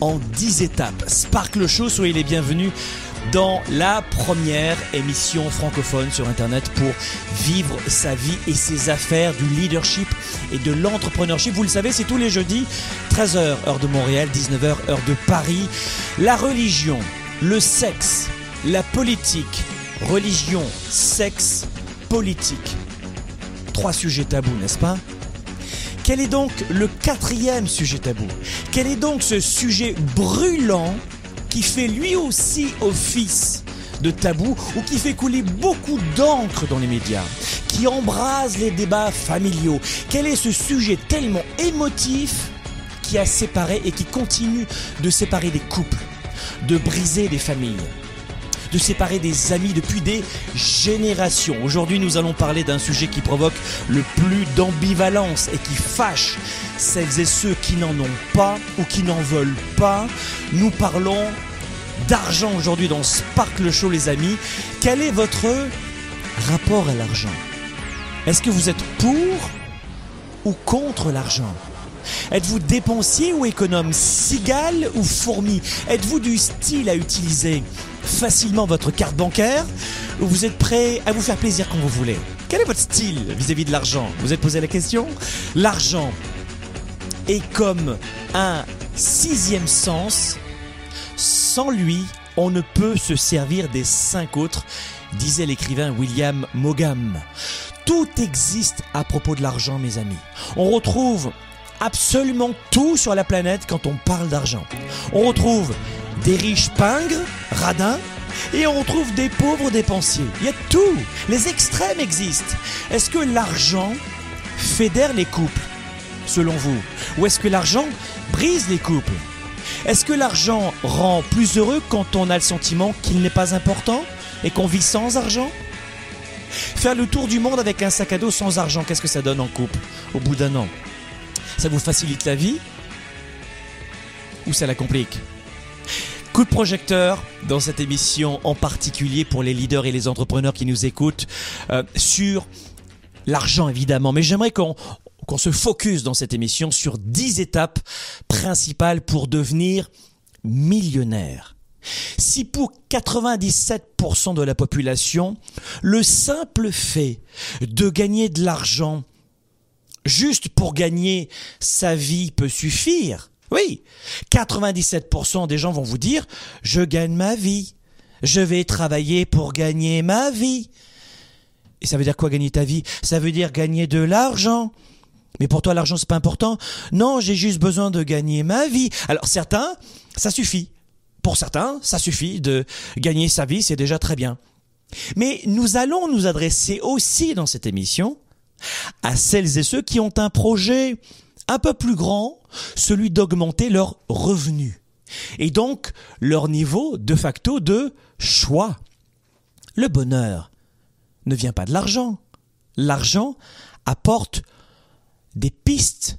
en 10 étapes Sparkle Show, soyez les bienvenus dans la première émission francophone sur Internet pour vivre sa vie et ses affaires, du leadership et de l'entrepreneurship. Vous le savez, c'est tous les jeudis, 13h heure de Montréal, 19h heure de Paris. La religion, le sexe, la politique, religion, sexe, politique. Trois sujets tabous, n'est-ce pas? Quel est donc le quatrième sujet tabou? Quel est donc ce sujet brûlant qui fait lui aussi office de tabou ou qui fait couler beaucoup d'encre dans les médias, qui embrase les débats familiaux? Quel est ce sujet tellement émotif qui a séparé et qui continue de séparer des couples, de briser des familles? De séparer des amis depuis des générations. Aujourd'hui, nous allons parler d'un sujet qui provoque le plus d'ambivalence et qui fâche celles et ceux qui n'en ont pas ou qui n'en veulent pas. Nous parlons d'argent aujourd'hui dans Sparkle Show, les amis. Quel est votre rapport à l'argent? Est-ce que vous êtes pour ou contre l'argent? Êtes-vous dépensier ou économe Cigale ou fourmi Êtes-vous du style à utiliser facilement votre carte bancaire ou vous êtes prêt à vous faire plaisir quand vous voulez Quel est votre style vis-à-vis de l'argent Vous êtes posé la question L'argent est comme un sixième sens. Sans lui, on ne peut se servir des cinq autres, disait l'écrivain William Mogam. Tout existe à propos de l'argent, mes amis. On retrouve absolument tout sur la planète quand on parle d'argent. On retrouve des riches pingres, radins, et on retrouve des pauvres dépensiers. Il y a tout. Les extrêmes existent. Est-ce que l'argent fédère les couples, selon vous? Ou est-ce que l'argent brise les couples? Est-ce que l'argent rend plus heureux quand on a le sentiment qu'il n'est pas important et qu'on vit sans argent? Faire le tour du monde avec un sac à dos sans argent, qu'est-ce que ça donne en couple au bout d'un an? Ça vous facilite la vie ou ça la complique Coup de projecteur dans cette émission en particulier pour les leaders et les entrepreneurs qui nous écoutent euh, sur l'argent évidemment. Mais j'aimerais qu'on se focus dans cette émission sur 10 étapes principales pour devenir millionnaire. Si pour 97% de la population, le simple fait de gagner de l'argent juste pour gagner sa vie peut suffire, oui, 97% des gens vont vous dire, je gagne ma vie. Je vais travailler pour gagner ma vie. Et ça veut dire quoi gagner ta vie? Ça veut dire gagner de l'argent. Mais pour toi, l'argent, c'est pas important. Non, j'ai juste besoin de gagner ma vie. Alors certains, ça suffit. Pour certains, ça suffit de gagner sa vie, c'est déjà très bien. Mais nous allons nous adresser aussi dans cette émission à celles et ceux qui ont un projet un peu plus grand, celui d'augmenter leurs revenus. Et donc leur niveau de facto de choix. Le bonheur ne vient pas de l'argent. L'argent apporte des pistes,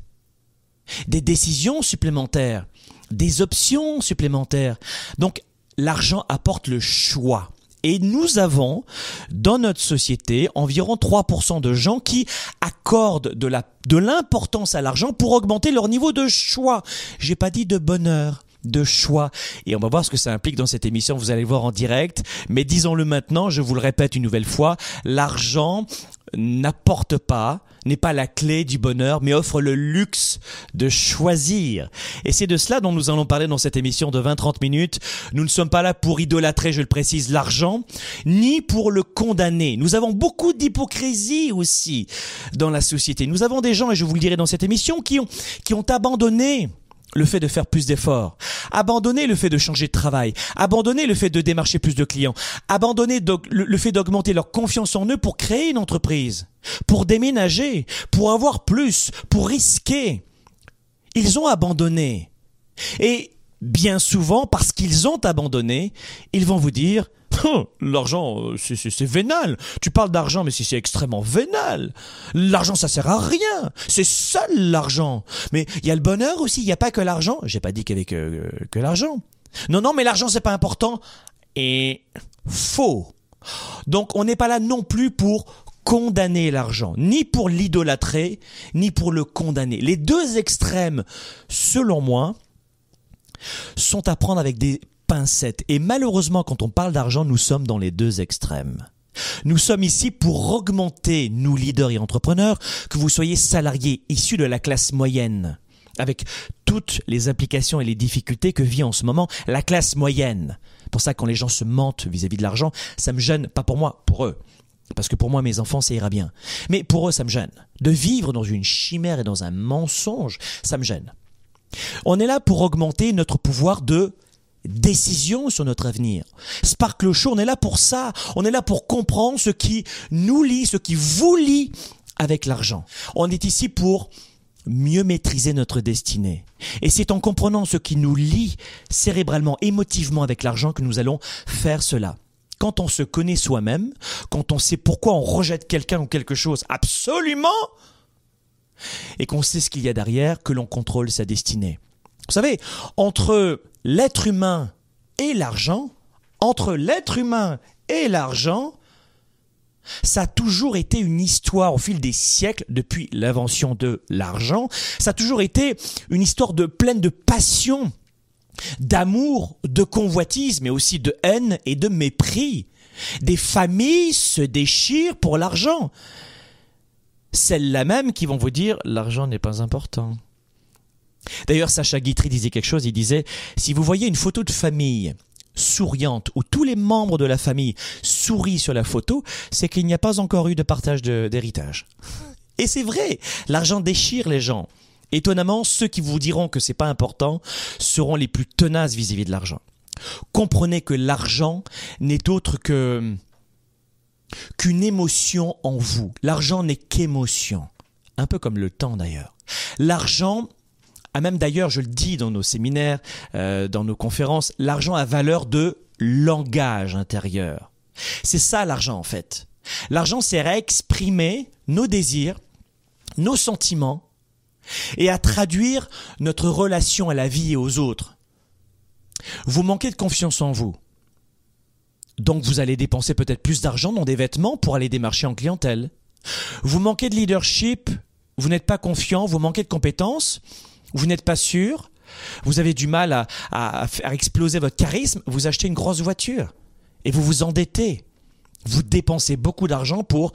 des décisions supplémentaires, des options supplémentaires. Donc l'argent apporte le choix. Et nous avons dans notre société environ 3% de gens qui accordent de l'importance à l'argent pour augmenter leur niveau de choix. J'ai pas dit de bonheur de choix. Et on va voir ce que ça implique dans cette émission, vous allez voir en direct. Mais disons-le maintenant, je vous le répète une nouvelle fois, l'argent n'apporte pas, n'est pas la clé du bonheur, mais offre le luxe de choisir. Et c'est de cela dont nous allons parler dans cette émission de 20-30 minutes. Nous ne sommes pas là pour idolâtrer, je le précise, l'argent, ni pour le condamner. Nous avons beaucoup d'hypocrisie aussi dans la société. Nous avons des gens, et je vous le dirai dans cette émission, qui ont, qui ont abandonné le fait de faire plus d'efforts, abandonner le fait de changer de travail, abandonner le fait de démarcher plus de clients, abandonner le fait d'augmenter leur confiance en eux pour créer une entreprise, pour déménager, pour avoir plus, pour risquer. Ils ont abandonné. Et bien souvent, parce qu'ils ont abandonné, ils vont vous dire, l'argent, euh, c'est vénal. Tu parles d'argent, mais c'est extrêmement vénal. L'argent, ça sert à rien. C'est seul l'argent. Mais il y a le bonheur aussi. Il n'y a pas que l'argent. J'ai pas dit qu'il y avait que, que l'argent. Non, non, mais l'argent, c'est pas important. Et faux. Donc, on n'est pas là non plus pour condamner l'argent, ni pour l'idolâtrer, ni pour le condamner. Les deux extrêmes, selon moi, sont à prendre avec des pincette. Et malheureusement, quand on parle d'argent, nous sommes dans les deux extrêmes. Nous sommes ici pour augmenter, nous leaders et entrepreneurs, que vous soyez salariés issus de la classe moyenne, avec toutes les implications et les difficultés que vit en ce moment la classe moyenne. Pour ça, quand les gens se mentent vis-à-vis de l'argent, ça me gêne, pas pour moi, pour eux. Parce que pour moi, mes enfants, ça ira bien. Mais pour eux, ça me gêne. De vivre dans une chimère et dans un mensonge, ça me gêne. On est là pour augmenter notre pouvoir de décision sur notre avenir. Sparkle Show, on est là pour ça. On est là pour comprendre ce qui nous lie, ce qui vous lie avec l'argent. On est ici pour mieux maîtriser notre destinée. Et c'est en comprenant ce qui nous lie cérébralement, émotivement avec l'argent que nous allons faire cela. Quand on se connaît soi-même, quand on sait pourquoi on rejette quelqu'un ou quelque chose absolument, et qu'on sait ce qu'il y a derrière, que l'on contrôle sa destinée. Vous savez, entre l'être humain et l'argent, entre l'être humain et l'argent, ça a toujours été une histoire au fil des siècles depuis l'invention de l'argent. Ça a toujours été une histoire pleine de passion, d'amour, de convoitise, mais aussi de haine et de mépris. Des familles se déchirent pour l'argent. Celles-là même qui vont vous dire l'argent n'est pas important. D'ailleurs, Sacha Guitry disait quelque chose, il disait, si vous voyez une photo de famille souriante, où tous les membres de la famille sourient sur la photo, c'est qu'il n'y a pas encore eu de partage d'héritage. Et c'est vrai, l'argent déchire les gens. Étonnamment, ceux qui vous diront que c'est pas important seront les plus tenaces vis-à-vis -vis de l'argent. Comprenez que l'argent n'est autre que qu'une émotion en vous. L'argent n'est qu'émotion. Un peu comme le temps d'ailleurs. L'argent ah, même d'ailleurs, je le dis dans nos séminaires, euh, dans nos conférences, l'argent a valeur de langage intérieur. C'est ça l'argent en fait. L'argent sert à exprimer nos désirs, nos sentiments et à traduire notre relation à la vie et aux autres. Vous manquez de confiance en vous. Donc vous allez dépenser peut-être plus d'argent dans des vêtements pour aller démarcher en clientèle. Vous manquez de leadership, vous n'êtes pas confiant, vous manquez de compétences, vous n'êtes pas sûr, vous avez du mal à, faire exploser votre charisme, vous achetez une grosse voiture et vous vous endettez. Vous dépensez beaucoup d'argent pour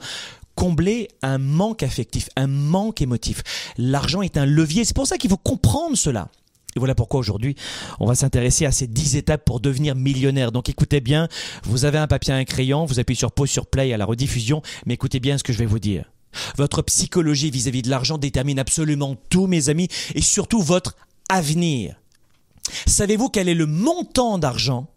combler un manque affectif, un manque émotif. L'argent est un levier, c'est pour ça qu'il faut comprendre cela. Et voilà pourquoi aujourd'hui, on va s'intéresser à ces 10 étapes pour devenir millionnaire. Donc écoutez bien, vous avez un papier un crayon, vous appuyez sur pause sur play à la rediffusion, mais écoutez bien ce que je vais vous dire. Votre psychologie vis-à-vis de l'argent détermine absolument tout, mes amis, et surtout votre avenir. Savez-vous quel est le montant d'argent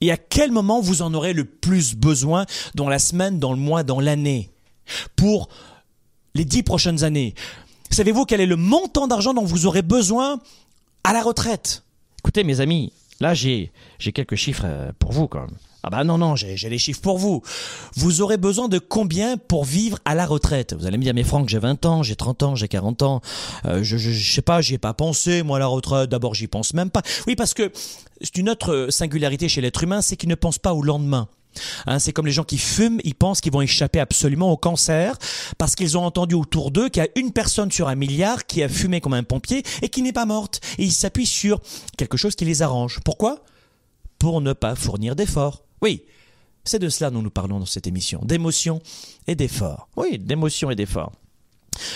et à quel moment vous en aurez le plus besoin dans la semaine, dans le mois, dans l'année? Pour les dix prochaines années Savez-vous quel est le montant d'argent dont vous aurez besoin à la retraite? Écoutez mes amis, là j'ai quelques chiffres euh, pour vous quand même. Ah bah non, non, j'ai les chiffres pour vous. Vous aurez besoin de combien pour vivre à la retraite? Vous allez me dire, mais Franck, j'ai 20 ans, j'ai 30 ans, j'ai 40 ans. Euh, je, je, sais pas, j'y ai pas pensé, moi, à la retraite. D'abord, j'y pense même pas. Oui, parce que c'est une autre singularité chez l'être humain, c'est qu'il ne pense pas au lendemain. Hein, c'est comme les gens qui fument, ils pensent qu'ils vont échapper absolument au cancer parce qu'ils ont entendu autour d'eux qu'il y a une personne sur un milliard qui a fumé comme un pompier et qui n'est pas morte. Et ils s'appuient sur quelque chose qui les arrange. Pourquoi? Pour ne pas fournir d'efforts. Oui, C'est de cela dont nous parlons dans cette émission, d'émotion et d'effort. Oui, d'émotion et d'effort.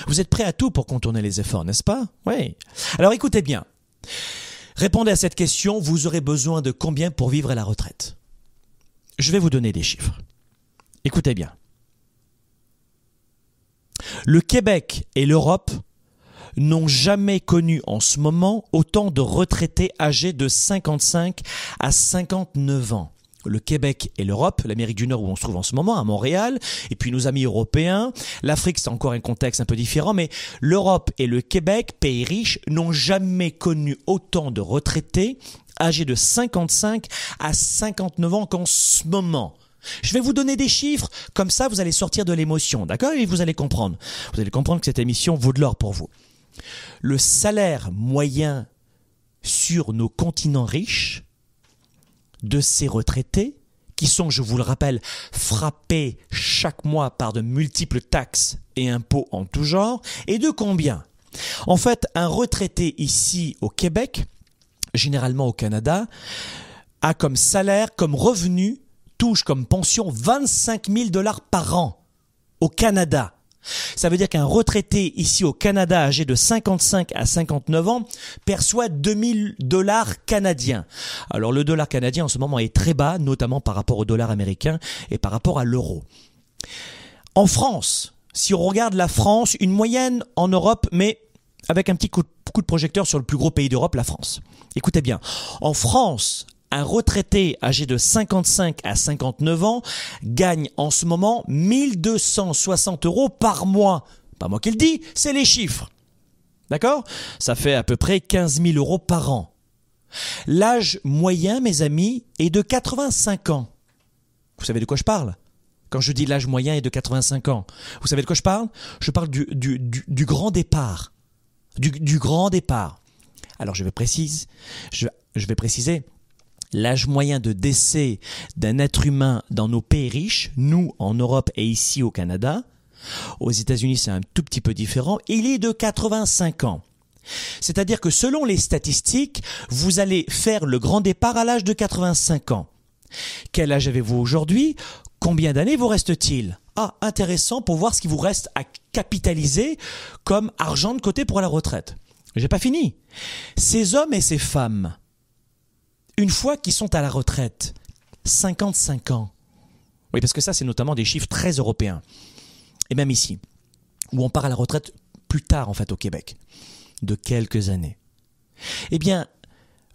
Vous êtes prêts à tout pour contourner les efforts, n'est-ce pas? Oui. Alors écoutez bien. Répondez à cette question, vous aurez besoin de combien pour vivre à la retraite? Je vais vous donner des chiffres. Écoutez bien. Le Québec et l'Europe n'ont jamais connu en ce moment autant de retraités âgés de 55 à 59 ans le Québec et l'Europe, l'Amérique du Nord où on se trouve en ce moment, à Montréal, et puis nos amis européens. L'Afrique, c'est encore un contexte un peu différent, mais l'Europe et le Québec, pays riches, n'ont jamais connu autant de retraités âgés de 55 à 59 ans qu'en ce moment. Je vais vous donner des chiffres, comme ça vous allez sortir de l'émotion, d'accord? Et vous allez comprendre. Vous allez comprendre que cette émission vaut de l'or pour vous. Le salaire moyen sur nos continents riches de ces retraités, qui sont, je vous le rappelle, frappés chaque mois par de multiples taxes et impôts en tout genre, et de combien En fait, un retraité ici au Québec, généralement au Canada, a comme salaire, comme revenu, touche comme pension 25 000 dollars par an au Canada. Ça veut dire qu'un retraité ici au Canada âgé de 55 à 59 ans perçoit 2000 dollars canadiens. Alors le dollar canadien en ce moment est très bas, notamment par rapport au dollar américain et par rapport à l'euro. En France, si on regarde la France, une moyenne en Europe, mais avec un petit coup de, projecteur sur le plus gros pays d'Europe, la France. Écoutez bien, en France, un retraité âgé de 55 à 59 ans gagne en ce moment 1260 euros par mois. Pas moi qui le dis, c'est les chiffres. D'accord? Ça fait à peu près 15 000 euros par an. L'âge moyen, mes amis, est de 85 ans. Vous savez de quoi je parle? Quand je dis l'âge moyen est de 85 ans, vous savez de quoi je parle? Je parle du, grand départ. Du, grand départ. Alors je vais préciser, je vais préciser, l'âge moyen de décès d'un être humain dans nos pays riches, nous en Europe et ici au Canada, aux États-Unis c'est un tout petit peu différent, il est de 85 ans. C'est-à-dire que selon les statistiques, vous allez faire le grand départ à l'âge de 85 ans. Quel âge avez-vous aujourd'hui? Combien d'années vous reste-t-il? Ah, intéressant pour voir ce qui vous reste à capitaliser comme argent de côté pour la retraite. J'ai pas fini. Ces hommes et ces femmes une fois qu'ils sont à la retraite, 55 ans. Oui, parce que ça, c'est notamment des chiffres très européens. Et même ici, où on part à la retraite plus tard, en fait, au Québec, de quelques années. Eh bien,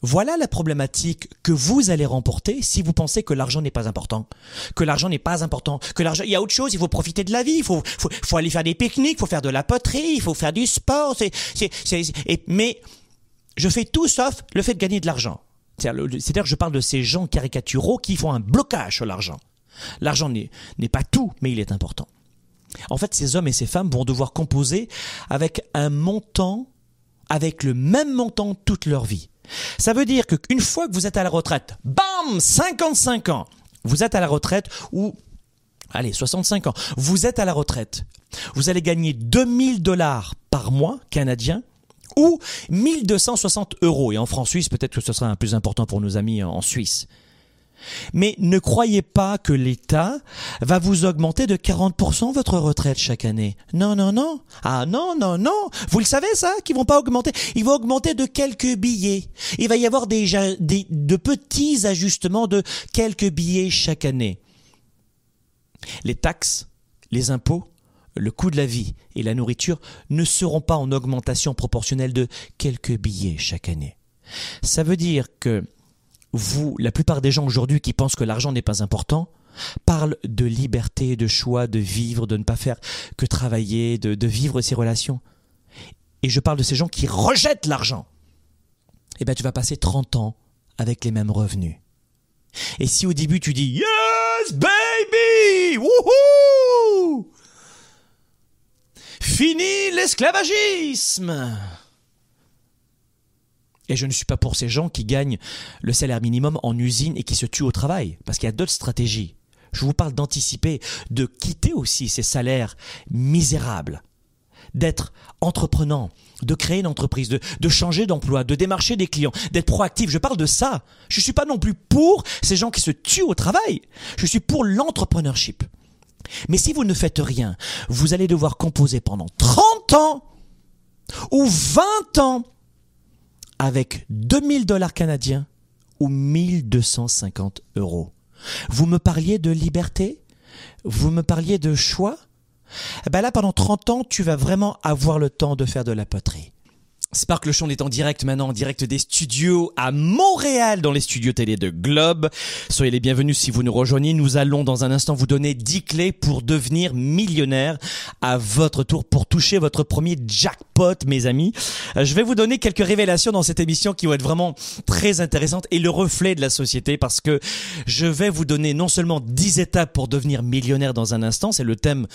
voilà la problématique que vous allez remporter si vous pensez que l'argent n'est pas important, que l'argent n'est pas important, que l'argent, il y a autre chose, il faut profiter de la vie, il faut, faut, aller faire des pique-niques, il faut faire de la poterie, il faut faire du sport, mais je fais tout sauf le fait de gagner de l'argent. C'est-à-dire que je parle de ces gens caricaturaux qui font un blocage sur l'argent. L'argent n'est pas tout, mais il est important. En fait, ces hommes et ces femmes vont devoir composer avec un montant, avec le même montant toute leur vie. Ça veut dire qu'une fois que vous êtes à la retraite, bam, 55 ans, vous êtes à la retraite ou, allez, 65 ans, vous êtes à la retraite. Vous allez gagner 2000 dollars par mois canadiens ou 1260 euros. Et en francs suisses, peut-être que ce sera un plus important pour nos amis en Suisse. Mais ne croyez pas que l'État va vous augmenter de 40% votre retraite chaque année. Non, non, non. Ah non, non, non. Vous le savez ça, qu'ils vont pas augmenter. Ils vont augmenter de quelques billets. Il va y avoir des, des, de petits ajustements de quelques billets chaque année. Les taxes, les impôts, le coût de la vie et la nourriture ne seront pas en augmentation proportionnelle de quelques billets chaque année. Ça veut dire que vous, la plupart des gens aujourd'hui qui pensent que l'argent n'est pas important, parlent de liberté, de choix, de vivre, de ne pas faire que travailler, de, vivre ses relations. Et je parle de ces gens qui rejettent l'argent. Eh bien, tu vas passer 30 ans avec les mêmes revenus. Et si au début tu dis Yes, baby! Wouhou! Fini l'esclavagisme et je ne suis pas pour ces gens qui gagnent le salaire minimum en usine et qui se tuent au travail, parce qu'il y a d'autres stratégies. Je vous parle d'anticiper, de quitter aussi ces salaires misérables, d'être entreprenant, de créer une entreprise, de, de changer d'emploi, de démarcher des clients, d'être proactif. Je parle de ça. Je suis pas non plus pour ces gens qui se tuent au travail. Je suis pour l'entrepreneurship. Mais si vous ne faites rien, vous allez devoir composer pendant 30 ans ou 20 ans avec 2000 dollars canadiens ou 1250 euros. Vous me parliez de liberté? Vous me parliez de choix? Ben là, pendant 30 ans, tu vas vraiment avoir le temps de faire de la poterie. Sparkle Show est en direct maintenant, en direct des studios à Montréal, dans les studios télé de Globe. Soyez les bienvenus si vous nous rejoignez. Nous allons dans un instant vous donner 10 clés pour devenir millionnaire à votre tour, pour toucher votre premier jackpot, mes amis. Euh, je vais vous donner quelques révélations dans cette émission qui vont être vraiment très intéressantes et le reflet de la société parce que je vais vous donner non seulement 10 étapes pour devenir millionnaire dans un instant, c'est le thème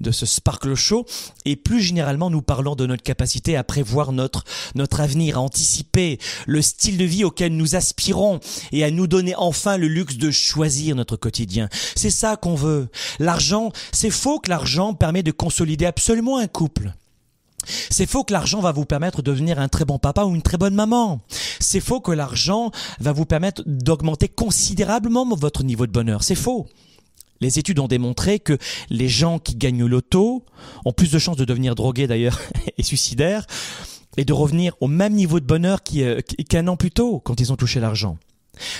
de ce Sparkle Show, et plus généralement nous parlons de notre capacité à prévoir notre notre, avenir, à anticiper le style de vie auquel nous aspirons et à nous donner enfin le luxe de choisir notre quotidien. C'est ça qu'on veut. L'argent, c'est faux que l'argent permet de consolider absolument un couple. C'est faux que l'argent va vous permettre de devenir un très bon papa ou une très bonne maman. C'est faux que l'argent va vous permettre d'augmenter considérablement votre niveau de bonheur. C'est faux. Les études ont démontré que les gens qui gagnent l'auto ont plus de chances de devenir drogués d'ailleurs et suicidaires et de revenir au même niveau de bonheur euh, qu'un an plus tôt quand ils ont touché l'argent.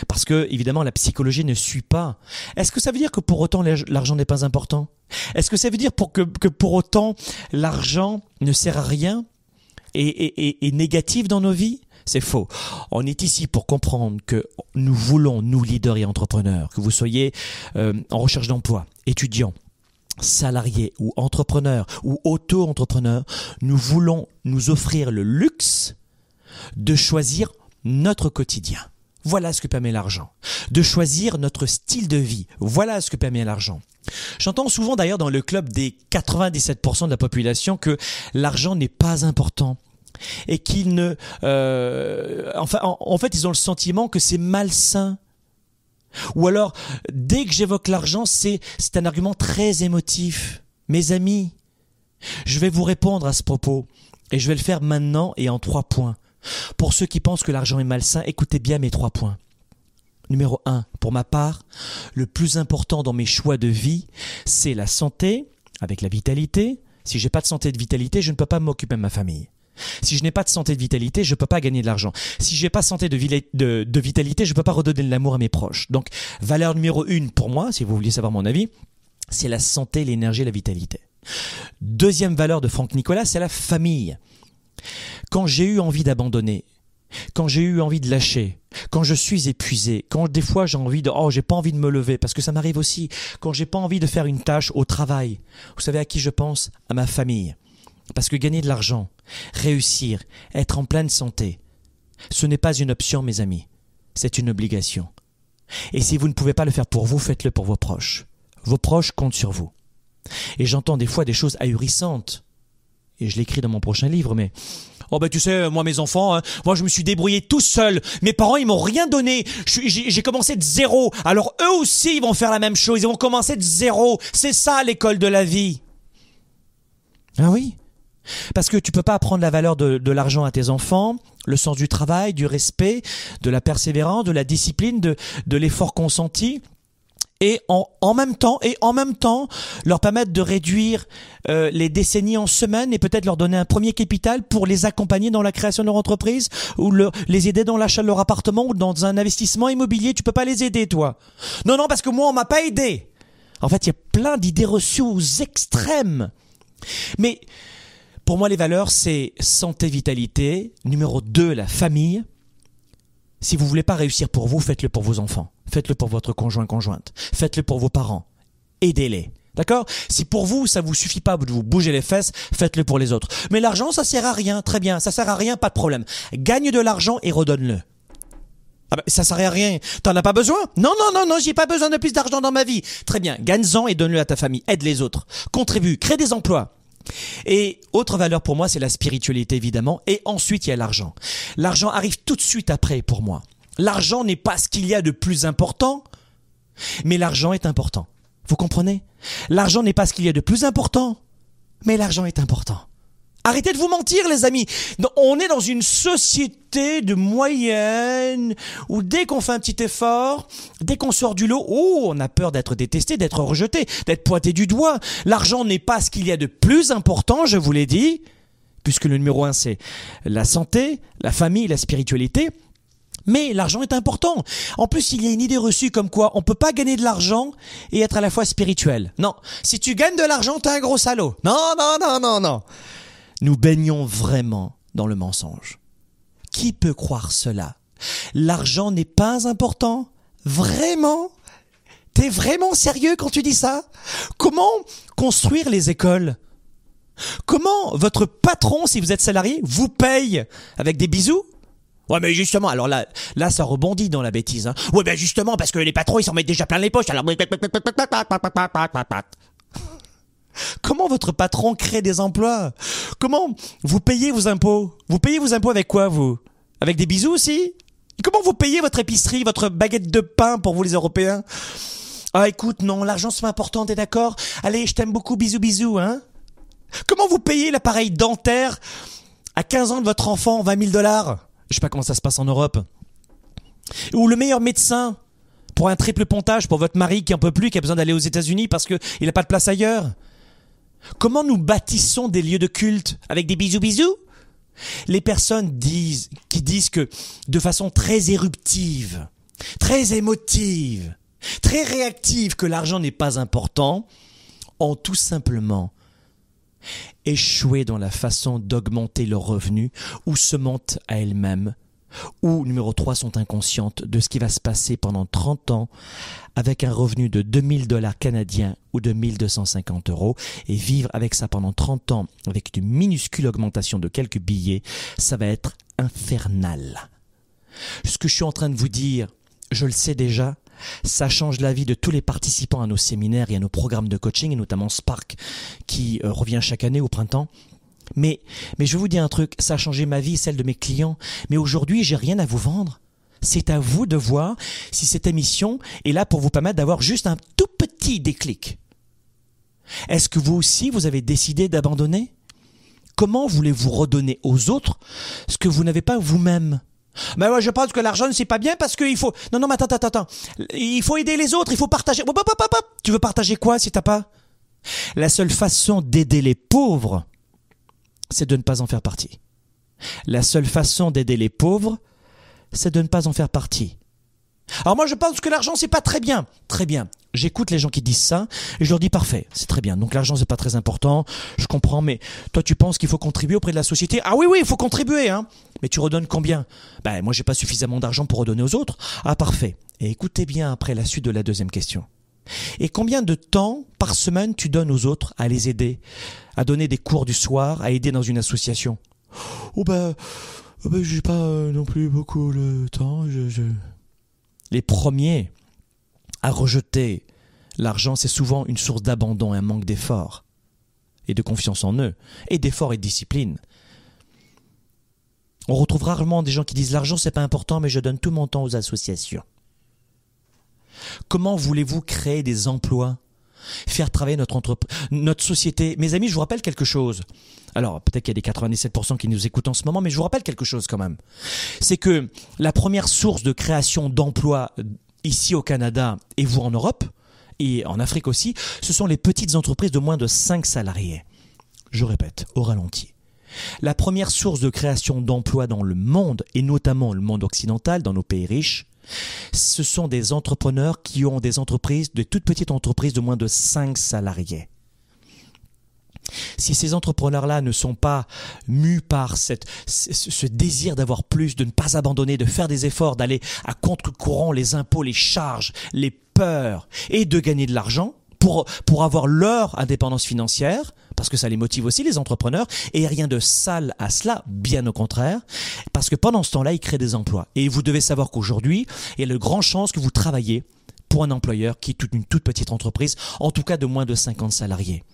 Parce que, évidemment, la psychologie ne suit pas. Est-ce que ça veut dire que pour autant l'argent n'est pas important? Est-ce que ça veut dire que pour autant l'argent ne sert à rien et, est négatif dans nos vies? C'est faux. On est ici pour comprendre que nous voulons, nous leaders et entrepreneurs, que vous soyez euh, en recherche d'emploi, étudiants, salariés ou entrepreneurs ou auto-entrepreneurs, nous voulons nous offrir le luxe de choisir notre quotidien. Voilà ce que permet l'argent. De choisir notre style de vie. Voilà ce que permet l'argent. J'entends souvent d'ailleurs dans le club des 97% de la population que l'argent n'est pas important et qu'ils ne, euh, enfin, en fait, ils ont le sentiment que c'est malsain ou alors, dès que j'évoque l'argent, c'est, un argument très émotif. Mes amis, je vais vous répondre à ce propos, et je vais le faire maintenant et en trois points. Pour ceux qui pensent que l'argent est malsain, écoutez bien mes trois points. Numéro un, pour ma part, le plus important dans mes choix de vie, c'est la santé, avec la vitalité. Si j'ai pas de santé et de vitalité, je ne peux pas m'occuper de ma famille. Si je n'ai pas de santé de vitalité, je ne peux pas gagner de l'argent. Si je n'ai pas de santé de, de, vitalité, je ne peux pas redonner de l'amour à mes proches. Donc, valeur numéro une pour moi, si vous vouliez savoir mon avis, c'est la santé, l'énergie, la vitalité. Deuxième valeur de Franck Nicolas, c'est la famille. Quand j'ai eu envie d'abandonner, quand j'ai eu envie de lâcher, quand je suis épuisé, quand des fois j'ai envie de oh j'ai pas envie de me lever parce que ça m'arrive aussi, quand j'ai pas envie de faire une tâche au travail. Vous savez à qui je pense? À ma famille. Parce que gagner de l'argent, réussir, être en pleine santé, ce n'est pas une option, mes amis, c'est une obligation. Et si vous ne pouvez pas le faire pour vous, faites-le pour vos proches. Vos proches comptent sur vous. Et j'entends des fois des choses ahurissantes. Et je l'écris dans mon prochain livre, mais Oh ben tu sais, moi mes enfants, hein, moi je me suis débrouillé tout seul. Mes parents ils m'ont rien donné. J'ai commencé de zéro. Alors eux aussi ils vont faire la même chose. Ils vont commencer de zéro. C'est ça l'école de la vie. Ah oui? Parce que tu peux pas apprendre la valeur de, l'argent à tes enfants, le sens du travail, du respect, de la persévérance, de la discipline, de, de l'effort consenti et en, en, même temps et en même temps leur permettre de réduire euh, les décennies en semaines et peut-être leur donner un premier capital pour les accompagner dans la création de leur entreprise ou les aider dans l'achat de leur appartement ou dans un investissement immobilier. Tu peux pas les aider toi. Non non parce que moi on m'a pas aidé. En fait il y a plein d'idées reçues aux extrêmes. Mais pour moi, les valeurs, c'est santé, vitalité. Numéro 2, la famille. Si vous voulez pas réussir pour vous, faites-le pour vos enfants. Faites-le pour votre conjoint, conjointe. Faites-le pour vos parents. Aidez-les. D'accord? Si pour vous, ça vous suffit pas de vous bouger les fesses, faites-le pour les autres. Mais l'argent, ça sert à rien. Très bien. Ça sert à rien, pas de problème. Gagne de l'argent et redonne-le. Ah ben, ça sert à rien. T'en as pas besoin? Non, non, non, non, j'ai pas besoin de plus d'argent dans ma vie. Très bien. Gagne-en et donne-le à ta famille. Aide les autres. Contribue. Crée des emplois. Et autre valeur pour moi, c'est la spiritualité évidemment. Et ensuite, il y a l'argent. L'argent arrive tout de suite après pour moi. L'argent n'est pas ce qu'il y a de plus important, mais l'argent est important. Vous comprenez? L'argent n'est pas ce qu'il y a de plus important, mais l'argent est important. Arrêtez de vous mentir, les amis. On est dans une société de moyenne où dès qu'on fait un petit effort, dès qu'on sort du lot, oh, on a peur d'être détesté, d'être rejeté, d'être pointé du doigt. L'argent n'est pas ce qu'il y a de plus important, je vous l'ai dit, puisque le numéro un, c'est la santé, la famille, la spiritualité. Mais l'argent est important. En plus, il y a une idée reçue comme quoi on peut pas gagner de l'argent et être à la fois spirituel. Non. Si tu gagnes de l'argent, t'es un gros salaud. Non, non, non, non, non. Nous baignons vraiment dans le mensonge. Qui peut croire cela? L'argent n'est pas important? Vraiment? T'es vraiment sérieux quand tu dis ça? Comment construire les écoles? Comment votre patron, si vous êtes salarié, vous paye Avec des bisous? Ouais, mais justement, alors là, là, ça rebondit dans la bêtise. Hein. Ouais, ben justement, parce que les patrons, ils s'en mettent déjà plein les poches. Alors... Comment votre patron crée des emplois? Comment vous payez vos impôts? Vous payez vos impôts avec quoi, vous? Avec des bisous aussi? Comment vous payez votre épicerie, votre baguette de pain pour vous les Européens? Ah écoute, non, l'argent c'est important, t'es d'accord? Allez, je t'aime beaucoup, bisous bisous, hein? Comment vous payez l'appareil dentaire à 15 ans de votre enfant, 20 000 dollars? Je sais pas comment ça se passe en Europe. Ou le meilleur médecin pour un triple pontage pour votre mari qui en peut plus, qui a besoin d'aller aux États-Unis parce qu'il n'a pas de place ailleurs? Comment nous bâtissons des lieux de culte avec des bisous bisous? Les personnes disent, qui disent que de façon très éruptive, très émotive, très réactive que l'argent n'est pas important, ont tout simplement échoué dans la façon d'augmenter leurs revenus ou se mentent à elles-mêmes ou numéro 3 sont inconscientes de ce qui va se passer pendant 30 ans avec un revenu de 2000 dollars canadiens ou de 1250 euros et vivre avec ça pendant 30 ans avec une minuscule augmentation de quelques billets, ça va être infernal. Ce que je suis en train de vous dire, je le sais déjà, ça change la vie de tous les participants à nos séminaires et à nos programmes de coaching, et notamment Spark, qui euh, revient chaque année au printemps. Mais, mais je vous dis un truc, ça a changé ma vie, celle de mes clients. Mais aujourd'hui, j'ai rien à vous vendre. C'est à vous de voir si cette émission est là pour vous permettre d'avoir juste un tout petit déclic. Est-ce que vous aussi, vous avez décidé d'abandonner? Comment voulez-vous redonner aux autres ce que vous n'avez pas vous-même? Mais moi, je pense que l'argent, c'est pas bien parce qu'il faut. Non, non, mais attends, attends, attends. Il faut aider les autres, il faut partager. Tu veux partager quoi si t'as pas? La seule façon d'aider les pauvres, c'est de ne pas en faire partie. La seule façon d'aider les pauvres, c'est de ne pas en faire partie. Alors moi je pense que l'argent c'est pas très bien. Très bien. J'écoute les gens qui disent ça et je leur dis parfait, c'est très bien. Donc l'argent c'est pas très important, je comprends mais toi tu penses qu'il faut contribuer auprès de la société? Ah oui oui, il faut contribuer hein. Mais tu redonnes combien? Ben moi j'ai pas suffisamment d'argent pour redonner aux autres. Ah parfait. Et écoutez bien après la suite de la deuxième question. Et combien de temps par semaine tu donnes aux autres à les aider, à donner des cours du soir, à aider dans une association? Oh ben, oh ben j'ai pas euh, non plus beaucoup le temps. Je, Les premiers à rejeter l'argent, c'est souvent une source d'abandon et un manque d'effort et de confiance en eux, et d'effort et de discipline. On retrouve rarement des gens qui disent l'argent c'est pas important mais je donne tout mon temps aux associations. Comment voulez-vous créer des emplois? Faire travailler notre, notre société Mes amis, je vous rappelle quelque chose. Alors, peut-être qu'il y a des 97% qui nous écoutent en ce moment, mais je vous rappelle quelque chose quand même. C'est que la première source de création d'emplois ici au Canada et vous en Europe, et en Afrique aussi, ce sont les petites entreprises de moins de 5 salariés. Je répète, au ralenti. La première source de création d'emplois dans le monde, et notamment le monde occidental, dans nos pays riches, ce sont des entrepreneurs qui ont des entreprises, de toutes petites entreprises de moins de 5 salariés. Si ces entrepreneurs-là ne sont pas mus par ce désir d'avoir plus, de ne pas abandonner, de faire des efforts, d'aller à contre-courant les impôts, les charges, les peurs et de gagner de l'argent, pour, pour avoir leur indépendance financière, parce que ça les motive aussi, les entrepreneurs, et rien de sale à cela, bien au contraire, parce que pendant ce temps-là, ils créent des emplois. Et vous devez savoir qu'aujourd'hui, il y a de grandes chances que vous travaillez pour un employeur qui est une toute petite entreprise, en tout cas de moins de 50 salariés.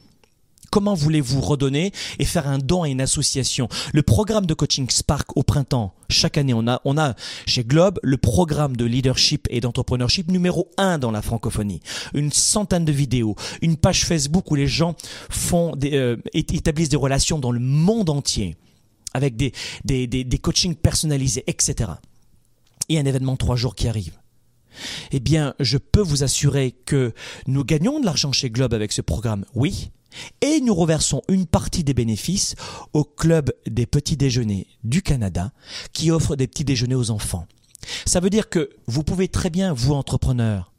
Comment voulez-vous redonner et faire un don à une association? Le programme de coaching Spark au printemps, chaque année, on a, chez Globe le programme de leadership et d'entrepreneurship numéro un dans la francophonie. Une centaine de vidéos, une page Facebook où les gens font euh, établissent des relations dans le monde entier avec des, des coachings personnalisés, etc. Et un événement trois jours qui arrive eh bien, je peux vous assurer que nous gagnons de l'argent chez Globe avec ce programme, oui, et nous reversons une partie des bénéfices au Club des petits déjeuners du Canada qui offre des petits déjeuners aux enfants. Ça veut dire que vous pouvez très bien, vous entrepreneurs,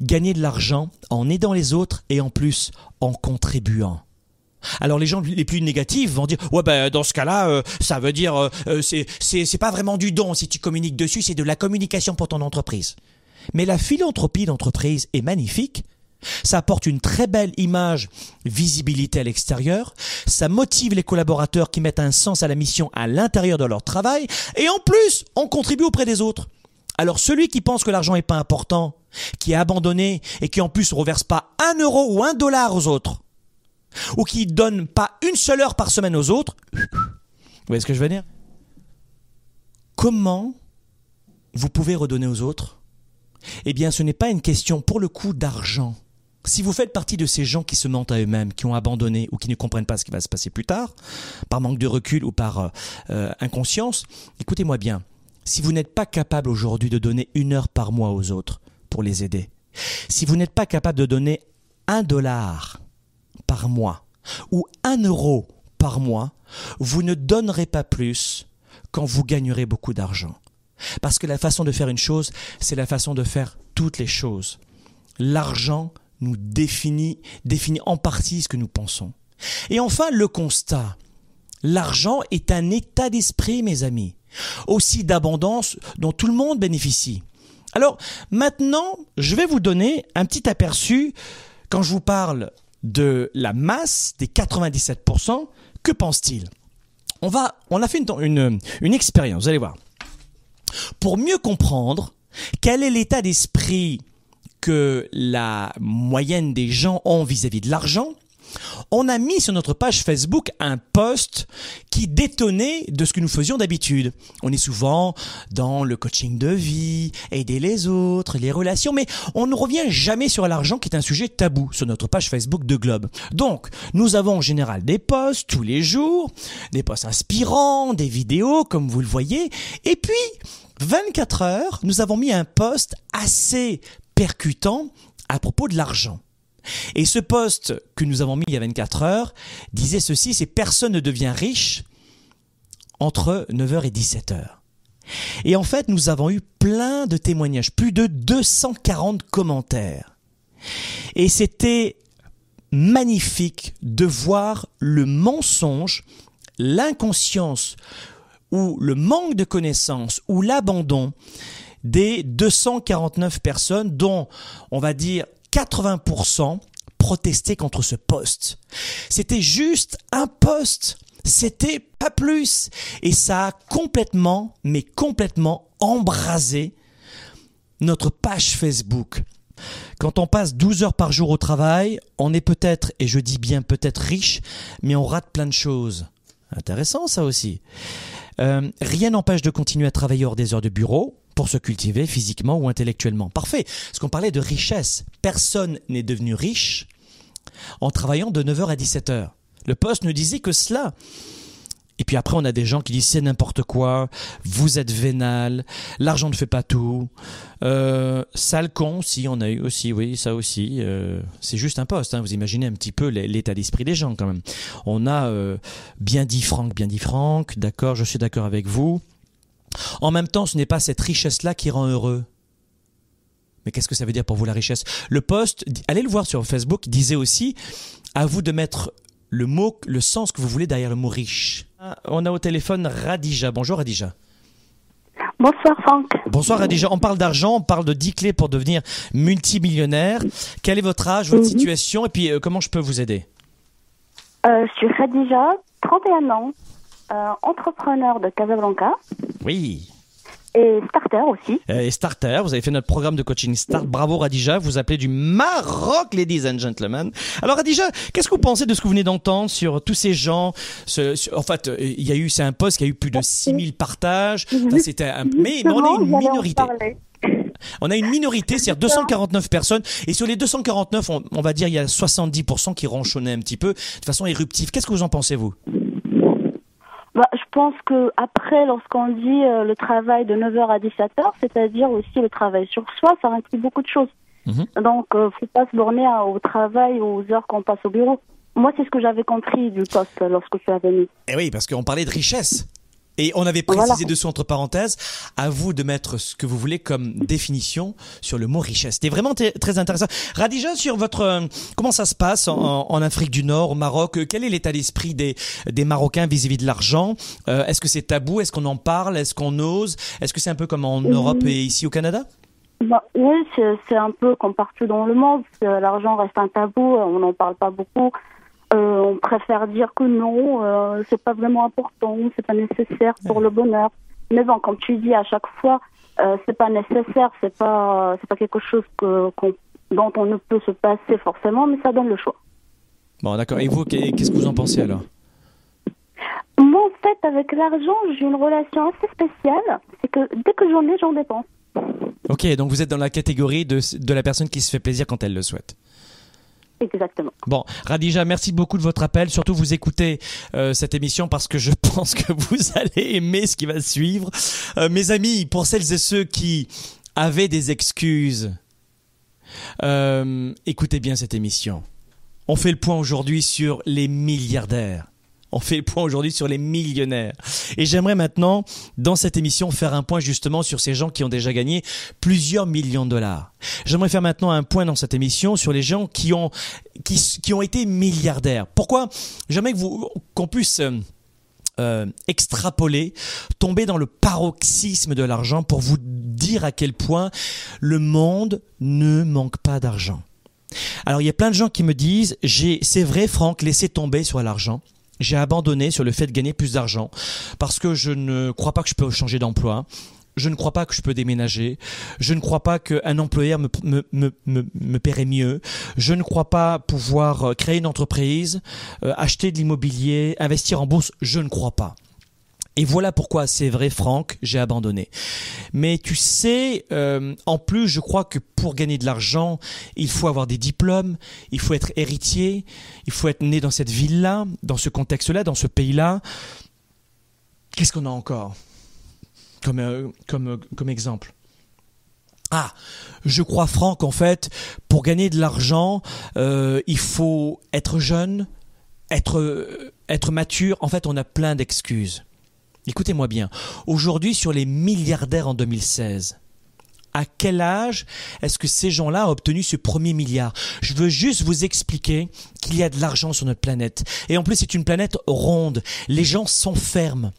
gagner de l'argent en aidant les autres et en plus en contribuant. Alors les gens les plus négatifs vont dire ouais ben dans ce cas-là euh, ça veut dire euh, euh, c'est c'est pas vraiment du don si tu communiques dessus c'est de la communication pour ton entreprise. Mais la philanthropie d'entreprise est magnifique ça apporte une très belle image, visibilité à l'extérieur. Ça motive les collaborateurs qui mettent un sens à la mission à l'intérieur de leur travail. Et en plus, on contribue auprès des autres. Alors celui qui pense que l'argent n'est pas important, qui est abandonné et qui en plus ne reverse pas un euro ou un dollar aux autres, ou qui donne pas une seule heure par semaine aux autres, vous voyez ce que je veux dire? Comment vous pouvez redonner aux autres? Eh bien, ce n'est pas une question pour le coup d'argent. Si vous faites partie de ces gens qui se mentent à eux-mêmes, qui ont abandonné ou qui ne comprennent pas ce qui va se passer plus tard, par manque de recul ou par euh, euh, inconscience, écoutez-moi bien. Si vous n'êtes pas capable aujourd'hui de donner une heure par mois aux autres pour les aider, si vous n'êtes pas capable de donner un dollar par mois ou un euro par mois, vous ne donnerez pas plus quand vous gagnerez beaucoup d'argent. Parce que la façon de faire une chose, c'est la façon de faire toutes les choses. L'argent nous définit, définit en partie ce que nous pensons. Et enfin, le constat. L'argent est un état d'esprit, mes amis, aussi d'abondance dont tout le monde bénéficie. Alors, maintenant, je vais vous donner un petit aperçu quand je vous parle de la masse des 97%. Que pense-t-il? On on a fait une, une, une expérience, vous allez voir. Pour mieux comprendre quel est l'état d'esprit que la moyenne des gens ont vis-à-vis de l'argent, on a mis sur notre page Facebook un post qui détonnait de ce que nous faisions d'habitude. On est souvent dans le coaching de vie, aider les autres, les relations, mais on ne revient jamais sur l'argent qui est un sujet tabou sur notre page Facebook de Globe. Donc, nous avons en général des posts tous les jours, des posts inspirants, des vidéos comme vous le voyez, et puis 24 heures, nous avons mis un post assez percutant à propos de l'argent. Et ce poste que nous avons mis il y a 24 heures disait ceci, c'est personne ne devient riche entre 9h et 17h. Et en fait, nous avons eu plein de témoignages, plus de 240 commentaires. Et c'était magnifique de voir le mensonge, l'inconscience ou le manque de connaissances ou l'abandon des 249 personnes dont, on va dire, 80% protestaient contre ce poste. C'était juste un poste. C'était pas plus. Et ça a complètement, mais complètement embrasé notre page Facebook. Quand on passe 12 heures par jour au travail, on est peut-être, et je dis bien peut-être riche, mais on rate plein de choses. Intéressant ça aussi. Euh, rien n'empêche de continuer à travailler hors des heures de bureau pour se cultiver physiquement ou intellectuellement. Parfait. Parce qu'on parlait de richesse. Personne n'est devenu riche en travaillant de 9h à 17h. Le poste ne disait que cela. Et puis après, on a des gens qui disent c'est n'importe quoi, vous êtes vénal, l'argent ne fait pas tout. Euh, sale con, si on a eu aussi, oui, ça aussi. Euh, c'est juste un poste, hein, vous imaginez un petit peu l'état d'esprit des gens quand même. On a euh, bien dit Franck, bien dit Franck, d'accord, je suis d'accord avec vous. En même temps, ce n'est pas cette richesse-là qui rend heureux. Mais qu'est-ce que ça veut dire pour vous la richesse? Le poste, allez le voir sur Facebook, disait aussi à vous de mettre le mot, le sens que vous voulez derrière le mot riche. Ah, on a au téléphone Radija. Bonjour Radija. Bonsoir Franck. Bonsoir Radija. On parle d'argent, on parle de 10 clés pour devenir multimillionnaire. Quel est votre âge, votre Mhm. situation? Et puis euh, comment je peux vous aider? Euh, je suis Khadija, 31 ans, euh, entrepreneur de Casablanca. Oui. Et Starter aussi. Euh, Et Starter, vous avez fait notre programme de coaching Start. Bravo Radija, vous appelez du Maroc, ladies and gentlemen. Alors Radija, qu'est-ce que vous pensez de ce que vous venez d'entendre sur tous ces gens ce- sur- En fait, euh, il y a eu, c'est un post qui a eu plus de 6000 partages. Enfin, c'était un- mais, mais on a Justement, une minorité. On a une minorité, c'est-à-dire 249 personnes. Et sur les 249, on, on va dire il y a 70% qui ronchonnaient un petit peu de façon éruptive. Qu'est-ce que vous en pensez, vous? Bah, je pense que après, lorsqu'on dit euh, le travail de 9h à 17h, c'est-à-dire aussi le travail sur soi, ça inclut beaucoup de choses. Mhm. Donc, euh, faut pas se borner à- au travail, aux heures qu'on passe au bureau. Moi, c'est ce que j'avais compris du poste lorsque tu avais mis. Eh oui, parce qu'on parlait de richesse. Et on avait précisé Voilà. dessous entre parenthèses, à vous de mettre ce que vous voulez comme définition sur le mot richesse. C'était vraiment très intéressant. Radija, sur votre, euh, comment ça se passe en, en Afrique du Nord, au Maroc, euh, quel est l'état d'esprit des, des Marocains vis-à-vis de l'argent? Euh, Est-ce que c'est tabou? Est-ce qu'on en parle? Est-ce qu'on ose? Est-ce que c'est un peu comme en Europe et ici au Canada? Bah, oui, c'est un peu comme partout dans le monde. L'argent reste un tabou, on n'en parle pas beaucoup. Euh, on préfère dire que non, euh, c'est pas vraiment important, c'est pas nécessaire pour le bonheur. Mais bon, comme tu dis à chaque fois, euh, c'est pas nécessaire, c'est pas, c'est pas quelque chose que, dont on ne peut se passer forcément, mais ça donne le choix. Bon, d'accord. Et vous, qu'est- qu'est-ce que vous en pensez alors? Moi, en fait, avec l'argent, j'ai une relation assez spéciale. C'est que dès que j'en ai, j'en dépense. Ok, donc vous êtes dans la catégorie de, de la personne qui se fait plaisir quand elle le souhaite. Exactement. Bon, Radija, merci beaucoup de votre appel. Surtout, vous écoutez euh, cette émission parce que je pense que vous allez aimer ce qui va suivre. Euh, mes amis, pour celles et ceux qui avaient des excuses, euh, écoutez bien cette émission. On fait le point aujourd'hui sur les milliardaires. On fait le point aujourd'hui sur les millionnaires. Et j'aimerais maintenant, dans cette émission, faire un point justement sur ces gens qui ont déjà gagné plusieurs millions de dollars. J'aimerais faire maintenant un point dans cette émission sur les gens qui ont, qui, ont été milliardaires. Pourquoi J'aimerais que vous, qu'on puisse euh, euh, extrapoler, tomber dans le paroxysme de l'argent pour vous dire à quel point le monde ne manque pas d'argent. Alors il y a plein de gens qui me disent, j'ai, c'est vrai Franck, laissez tomber sur l'argent. J'ai abandonné sur le fait de gagner plus d'argent parce que je ne crois pas que je peux changer d'emploi. Je ne crois pas que je peux déménager. Je ne crois pas qu'un employeur me, me, me, me, paierait mieux. Je ne crois pas pouvoir euh, créer une entreprise, euh, acheter de l'immobilier, investir en bourse. Je ne crois pas. Et voilà pourquoi c'est vrai, Franck, j'ai abandonné. Mais tu sais, euh, en plus, je crois que pour gagner de l'argent, il faut avoir des diplômes, il faut être héritier, il faut être né dans cette ville-là, dans ce contexte-là, dans ce pays-là. Qu'est-ce qu'on a encore comme, euh, comme, euh, comme exemple? Ah, je crois Franck en fait, pour gagner de l'argent, il faut être jeune, être être mature. En fait, on a plein d'excuses. Écoutez-moi bien. Aujourd'hui, sur les milliardaires en 2016, à quel âge est-ce que ces gens-là ont obtenu ce premier milliard? Je veux juste vous expliquer qu'il y a de l'argent sur notre planète. Et en plus, c'est une planète ronde. Les gens s'enferment,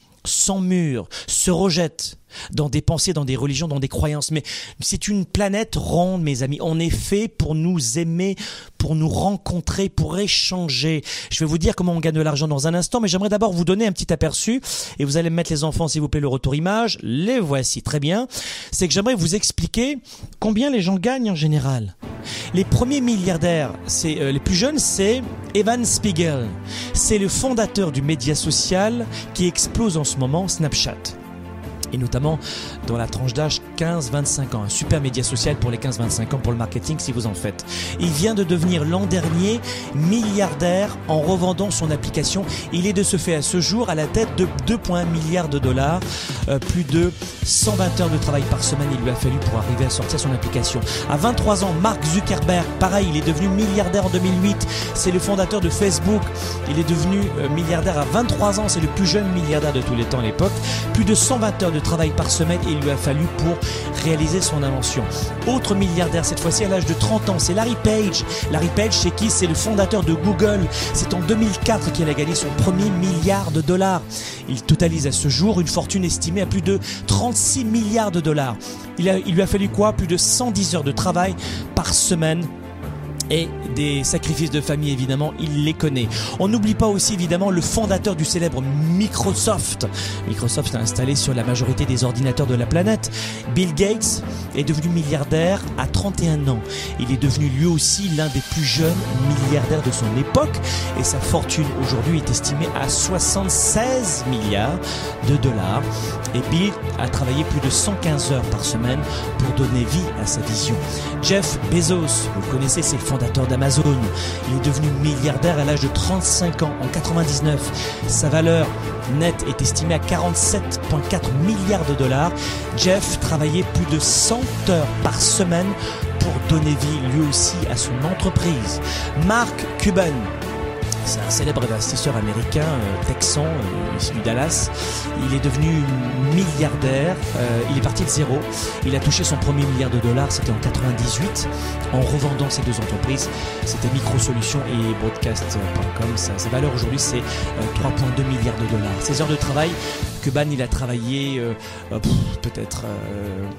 mur, se rejettent dans des pensées, dans des religions, dans des croyances. Mais c'est une planète ronde, mes amis. On est fait pour nous aimer, pour nous rencontrer, pour échanger. Je vais vous dire comment on gagne de l'argent dans un instant, mais j'aimerais d'abord vous donner un petit aperçu. Et vous allez me mettre les enfants, s'il vous plaît, le retour image. Les voici, très bien. C'est que j'aimerais vous expliquer combien les gens gagnent en général. Les premiers milliardaires, c'est euh, les plus jeunes, c'est Evan Spiegel. C'est le fondateur du média social qui explose en ce moment, Snapchat et notamment dans la tranche d'âge 15-25 ans. Un super média social pour les 15-25 ans pour le marketing si vous en faites. Il vient de devenir l'an dernier milliardaire en revendant son application. Il est de ce fait à ce jour à la tête de 2,1 milliards de dollars, euh, plus de 120 heures de travail par semaine il lui a fallu pour arriver à sortir son application. À 23 ans, Mark Zuckerberg, pareil, il est devenu milliardaire en 2008. C'est le fondateur de Facebook. Il est devenu euh, milliardaire à 23 ans. C'est le plus jeune milliardaire de tous les temps à l'époque. Plus de 120 heures de travail par semaine et il lui a fallu pour réaliser son invention. Autre milliardaire, cette fois-ci à l'âge de 30 ans, c'est Larry Page. Larry Page, c'est qui C'est le fondateur de Google. C'est en 2004 qu'il a gagné son premier milliard de dollars. Il totalise à ce jour une fortune estimée à plus de 36 milliards de dollars. Il, il lui a fallu quoi? Plus de 110 heures de travail par semaine et des sacrifices de famille évidemment, il les connaît. On n'oublie pas aussi évidemment le fondateur du célèbre Microsoft. Microsoft a installé sur la majorité des ordinateurs de la planète. Bill Gates est devenu milliardaire à 31 ans. Il est devenu lui aussi l'un des plus jeunes milliardaires de son époque et sa fortune aujourd'hui est estimée à 76 milliards de dollars. Et Bill a travaillé plus de 115 heures par semaine pour donner vie à sa vision. Jeff Bezos, vous connaissez, c'est le fondateur d'Amazon. Il est devenu milliardaire à l'âge de 35 ans en 99. Sa valeur nette est estimée à 47,4 milliards de dollars. Jeff travaillait plus de 100 heures par semaine pour donner vie lui aussi à son entreprise. Mark Cuban, c'est un célèbre investisseur américain, euh, texan, euh, issu de Dallas. Il est devenu milliardaire. Euh, il est parti de zéro. Il a touché son premier milliard de dollars, c'était en 98, en revendant ces deux entreprises. C'était Microsolutions et Broadcast.com. Sa, sa valeur aujourd'hui, c'est 3,2 milliards de dollars. Ses heures de travail, Cuban, il a travaillé peut-être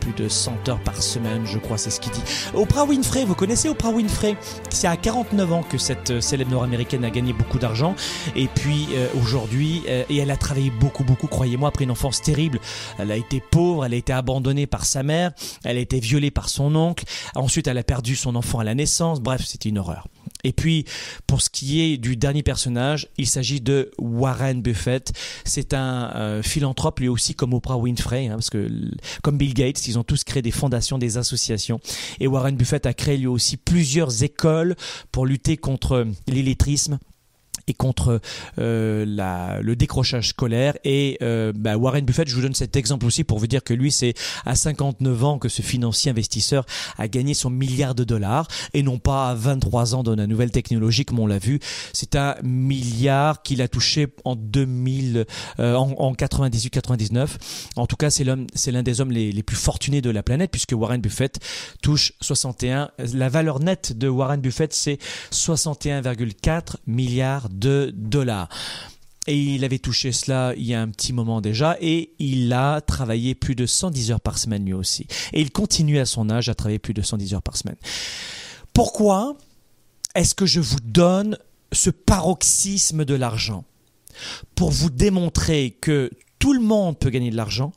plus de 100 heures par semaine, je crois, c'est ce qu'il dit. Oprah Winfrey, vous connaissez Oprah Winfrey? C'est à 49 ans que cette célèbre nord-américaine a gagné beaucoup d'argent. Et puis euh, aujourd'hui, euh, et elle a travaillé beaucoup, beaucoup, croyez-moi, après une enfance terrible. Elle a été pauvre, elle a été abandonnée par sa mère, elle a été violée par son oncle. Ensuite, elle a perdu son enfant à la naissance. Bref, c'était une horreur. Et puis, pour ce qui est du dernier personnage, il s'agit de Warren Buffett. C'est un euh, philanthrope, lui aussi, comme Oprah Winfrey, hein, parce que comme Bill Gates, ils ont tous créé des fondations, des associations. Et Warren Buffett a créé lui aussi plusieurs écoles pour lutter contre l'illettrisme et contre euh, la, le décrochage scolaire. Et euh, bah, Warren Buffett, je vous donne cet exemple aussi pour vous dire que lui, c'est à 59 ans que ce financier investisseur a gagné son milliard de dollars et non pas à 23 ans dans la nouvelle technologie comme on l'a vu. C'est un milliard qu'il a touché en 2000, euh, en, en 98-99. En tout cas, c'est l'homme, c'est l'un des hommes les, les plus fortunés de la planète puisque Warren Buffett touche 61. La valeur nette de Warren Buffett, c'est 61,4 milliards de dollars. Et il avait touché cela il y a un petit moment déjà et il a travaillé plus de 110 heures par semaine lui aussi. Et il continue à son âge à travailler plus de 110 heures par semaine. Pourquoi est-ce que je vous donne ce paroxysme de l'argent Pour vous démontrer que tout le monde peut gagner de l'argent,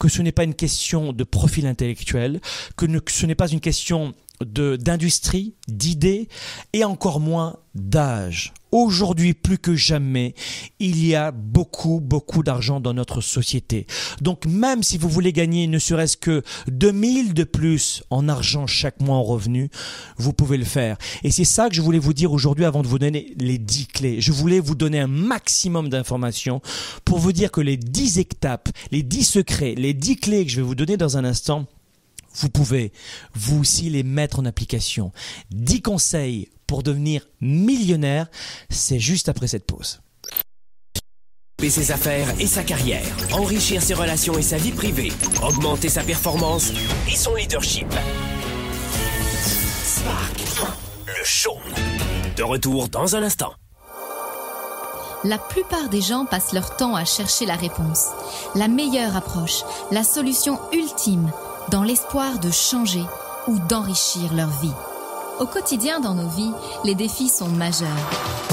que ce n'est pas une question de profil intellectuel, que, ce n'est pas une question de d'industrie, d'idées et encore moins d'âge. Aujourd'hui plus que jamais, il y a beaucoup beaucoup d'argent dans notre société. Donc même si vous voulez gagner ne serait-ce que 2000 de plus en argent chaque mois en revenu, vous pouvez le faire. Et c'est ça que je voulais vous dire aujourd'hui avant de vous donner les 10 clés. Je voulais vous donner un maximum d'informations pour vous dire que les 10 étapes, les 10 secrets, les 10 clés que je vais vous donner dans un instant, vous pouvez vous aussi les mettre en application. 10 conseils pour devenir millionnaire, c'est juste après cette pause. Développer ses affaires et sa carrière, enrichir ses relations et sa vie privée, augmenter sa performance et son leadership. Spark, le show. De retour dans un instant. La plupart des gens passent leur temps à chercher la réponse, la meilleure approche, la solution ultime, dans l'espoir de changer ou d'enrichir leur vie. Au quotidien dans nos vies, les défis sont majeurs.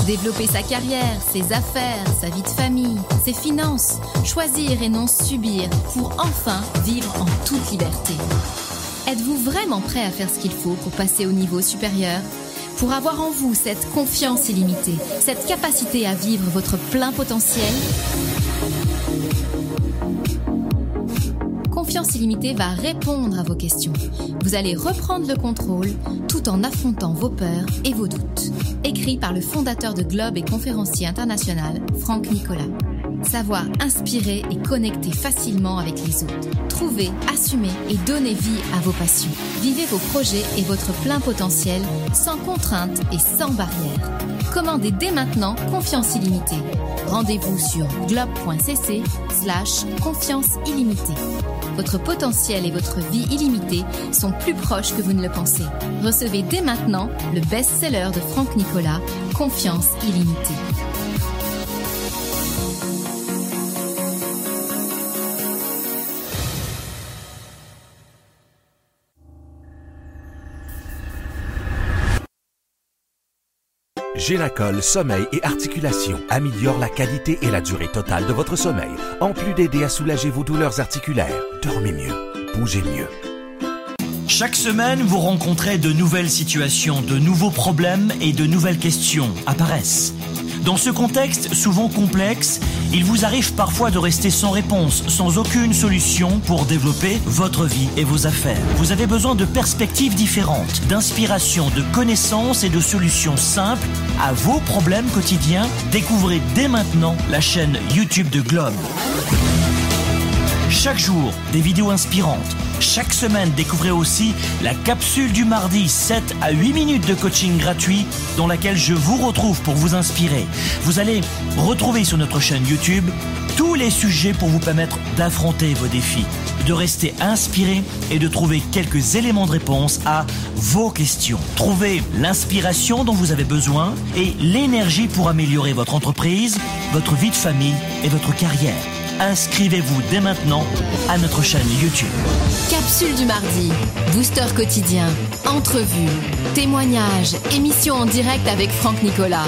Développer sa carrière, ses affaires, sa vie de famille, ses finances, choisir et non subir pour enfin vivre en toute liberté. Êtes-vous vraiment prêt à faire ce qu'il faut pour passer au niveau supérieur? Pour avoir en vous cette confiance illimitée, cette capacité à vivre votre plein potentiel? Confiance illimitée va répondre à vos questions. Vous allez reprendre le contrôle tout en affrontant vos peurs et vos doutes. Écrit par le fondateur de Globe et conférencier international, Franck Nicolas. Savoir inspirer et connecter facilement avec les autres. Trouver, assumer et donner vie à vos passions. Vivez vos projets et votre plein potentiel sans contrainte et sans barrière. Commandez dès maintenant Confiance illimitée. Rendez-vous sur globe.cc slash confiance illimitée. Votre potentiel et votre vie illimitée sont plus proches que vous ne le pensez. Recevez dès maintenant le best-seller de Franck Nicolas, Confiance illimitée. Génacol Sommeil et Articulation améliore la qualité et la durée totale de votre sommeil, en plus d'aider à soulager vos douleurs articulaires. Dormez mieux, bougez mieux. Chaque semaine, vous rencontrez de nouvelles situations, de nouveaux problèmes et de nouvelles questions apparaissent. Dans ce contexte souvent complexe, il vous arrive parfois de rester sans réponse, sans aucune solution pour développer votre vie et vos affaires. Vous avez besoin de perspectives différentes, d'inspiration, de connaissances et de solutions simples à vos problèmes quotidiens. Découvrez dès maintenant la chaîne YouTube de Globe. Chaque jour, des vidéos inspirantes. Chaque semaine, découvrez aussi la capsule du mardi 7 à 8 minutes de coaching gratuit dans laquelle je vous retrouve pour vous inspirer. Vous allez retrouver sur notre chaîne YouTube tous les sujets pour vous permettre d'affronter vos défis, de rester inspiré et de trouver quelques éléments de réponse à vos questions. Trouvez l'inspiration dont vous avez besoin et l'énergie pour améliorer votre entreprise, votre vie de famille et votre carrière inscrivez-vous dès maintenant à notre chaîne YouTube. Capsule du mardi, booster quotidien, entrevue, témoignages, émissions en direct avec Franck Nicolas.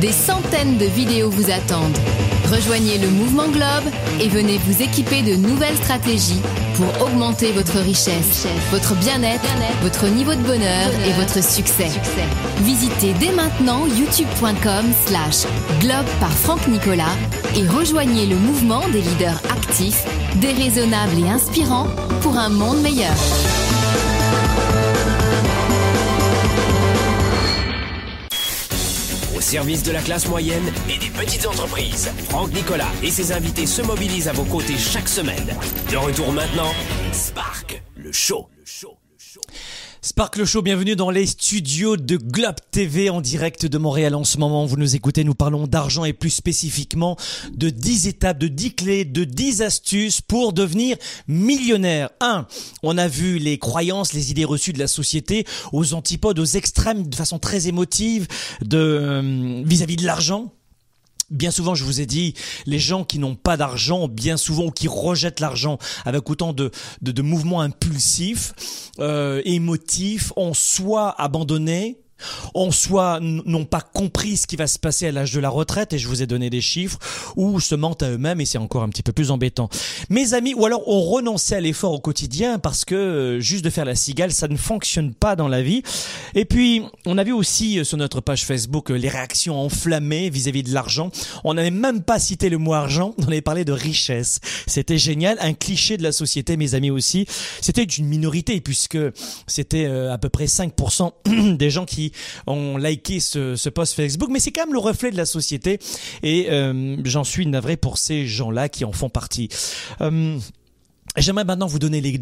Des centaines de vidéos vous attendent. Rejoignez le mouvement Globe et venez vous équiper de nouvelles stratégies pour augmenter votre richesse, votre bien-être, votre niveau de bonheur et votre succès. Visitez dès maintenant youtube.com slash globe par Franck Nicolas et rejoignez le mouvement des leaders actifs, déraisonnables et inspirants pour un monde meilleur. Service de la classe moyenne et des petites entreprises, Franck Nicolas et ses invités se mobilisent à vos côtés chaque semaine. De retour maintenant, Spark, le show. Sparkle Show, bienvenue dans les studios de Globe TV en direct de Montréal en ce moment. Vous nous écoutez, nous parlons d'argent et plus spécifiquement de 10 étapes, de 10 clés, de 10 astuces pour devenir millionnaire. 1. On a vu les croyances, les idées reçues de la société aux antipodes, aux extrêmes de façon très émotive de euh, vis-à-vis de l'argent. Bien souvent, je vous ai dit, les gens qui n'ont pas d'argent, bien souvent, ou qui rejettent l'argent avec autant de, de, de mouvements impulsifs, euh, émotifs, ont soit abandonné, en soit n'ont pas compris ce qui va se passer à l'âge de la retraite, et je vous ai donné des chiffres, ou se mentent à eux-mêmes, et c'est encore un petit peu plus embêtant. Mes amis, ou alors ont renoncé à l'effort au quotidien parce que euh, juste de faire la cigale, ça ne fonctionne pas dans la vie. Et puis, on a vu aussi euh, sur notre page Facebook euh, les réactions enflammées vis-à-vis de l'argent. On n'avait même pas cité le mot argent, on avait parlé de richesse. C'était génial, un cliché de la société, mes amis aussi. C'était une minorité puisque c'était à peu près 5% des gens qui ont liké ce, post Facebook, mais c'est quand même le reflet de la société et euh, j'en suis navré pour ces gens-là qui en font partie. Euh, J'aimerais maintenant vous donner les,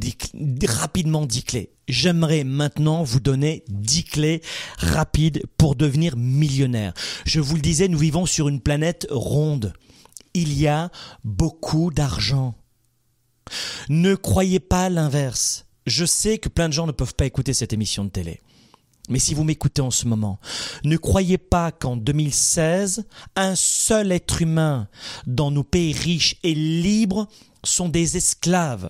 rapidement 10 clés. J'aimerais maintenant vous donner 10 clés rapides pour devenir millionnaire. Je vous le disais, nous vivons sur une planète ronde. Il y a beaucoup d'argent. Ne croyez pas l'inverse. Je sais que plein de gens ne peuvent pas écouter cette émission de télé. Mais si vous m'écoutez en ce moment, ne croyez pas qu'en 2016, un seul être humain dans nos pays riches et libres sont des esclaves.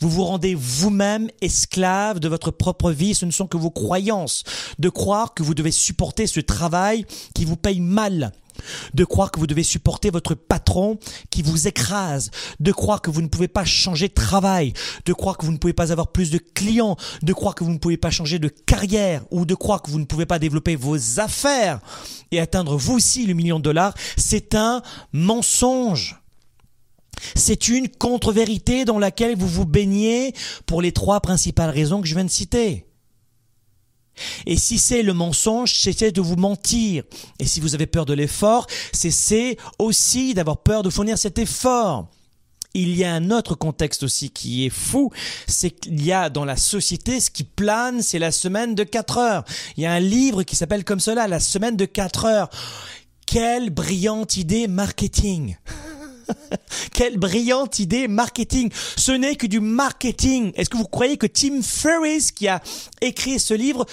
Vous vous rendez vous-même esclave de votre propre vie, ce ne sont que vos croyances, de croire que vous devez supporter ce travail qui vous paye mal, de croire que vous devez supporter votre patron qui vous écrase, de croire que vous ne pouvez pas changer de travail, de croire que vous ne pouvez pas avoir plus de clients, de croire que vous ne pouvez pas changer de carrière ou de croire que vous ne pouvez pas développer vos affaires et atteindre vous aussi le million de dollars, c'est un mensonge. C'est une contre-vérité dans laquelle vous vous baignez pour les trois principales raisons que je viens de citer. Et si c'est le mensonge, cessez de vous mentir. Et si vous avez peur de l'effort, cessez aussi d'avoir peur de fournir cet effort. Il y a un autre contexte aussi qui est fou, c'est qu'il y a dans la société ce qui plane, c'est la semaine de 4 heures. Il y a un livre qui s'appelle comme cela, la semaine de 4 heures. Quelle brillante idée marketing Quelle brillante idée marketing. Ce n'est que du marketing. Est-ce que vous croyez que Tim Ferriss, qui a écrit ce livre,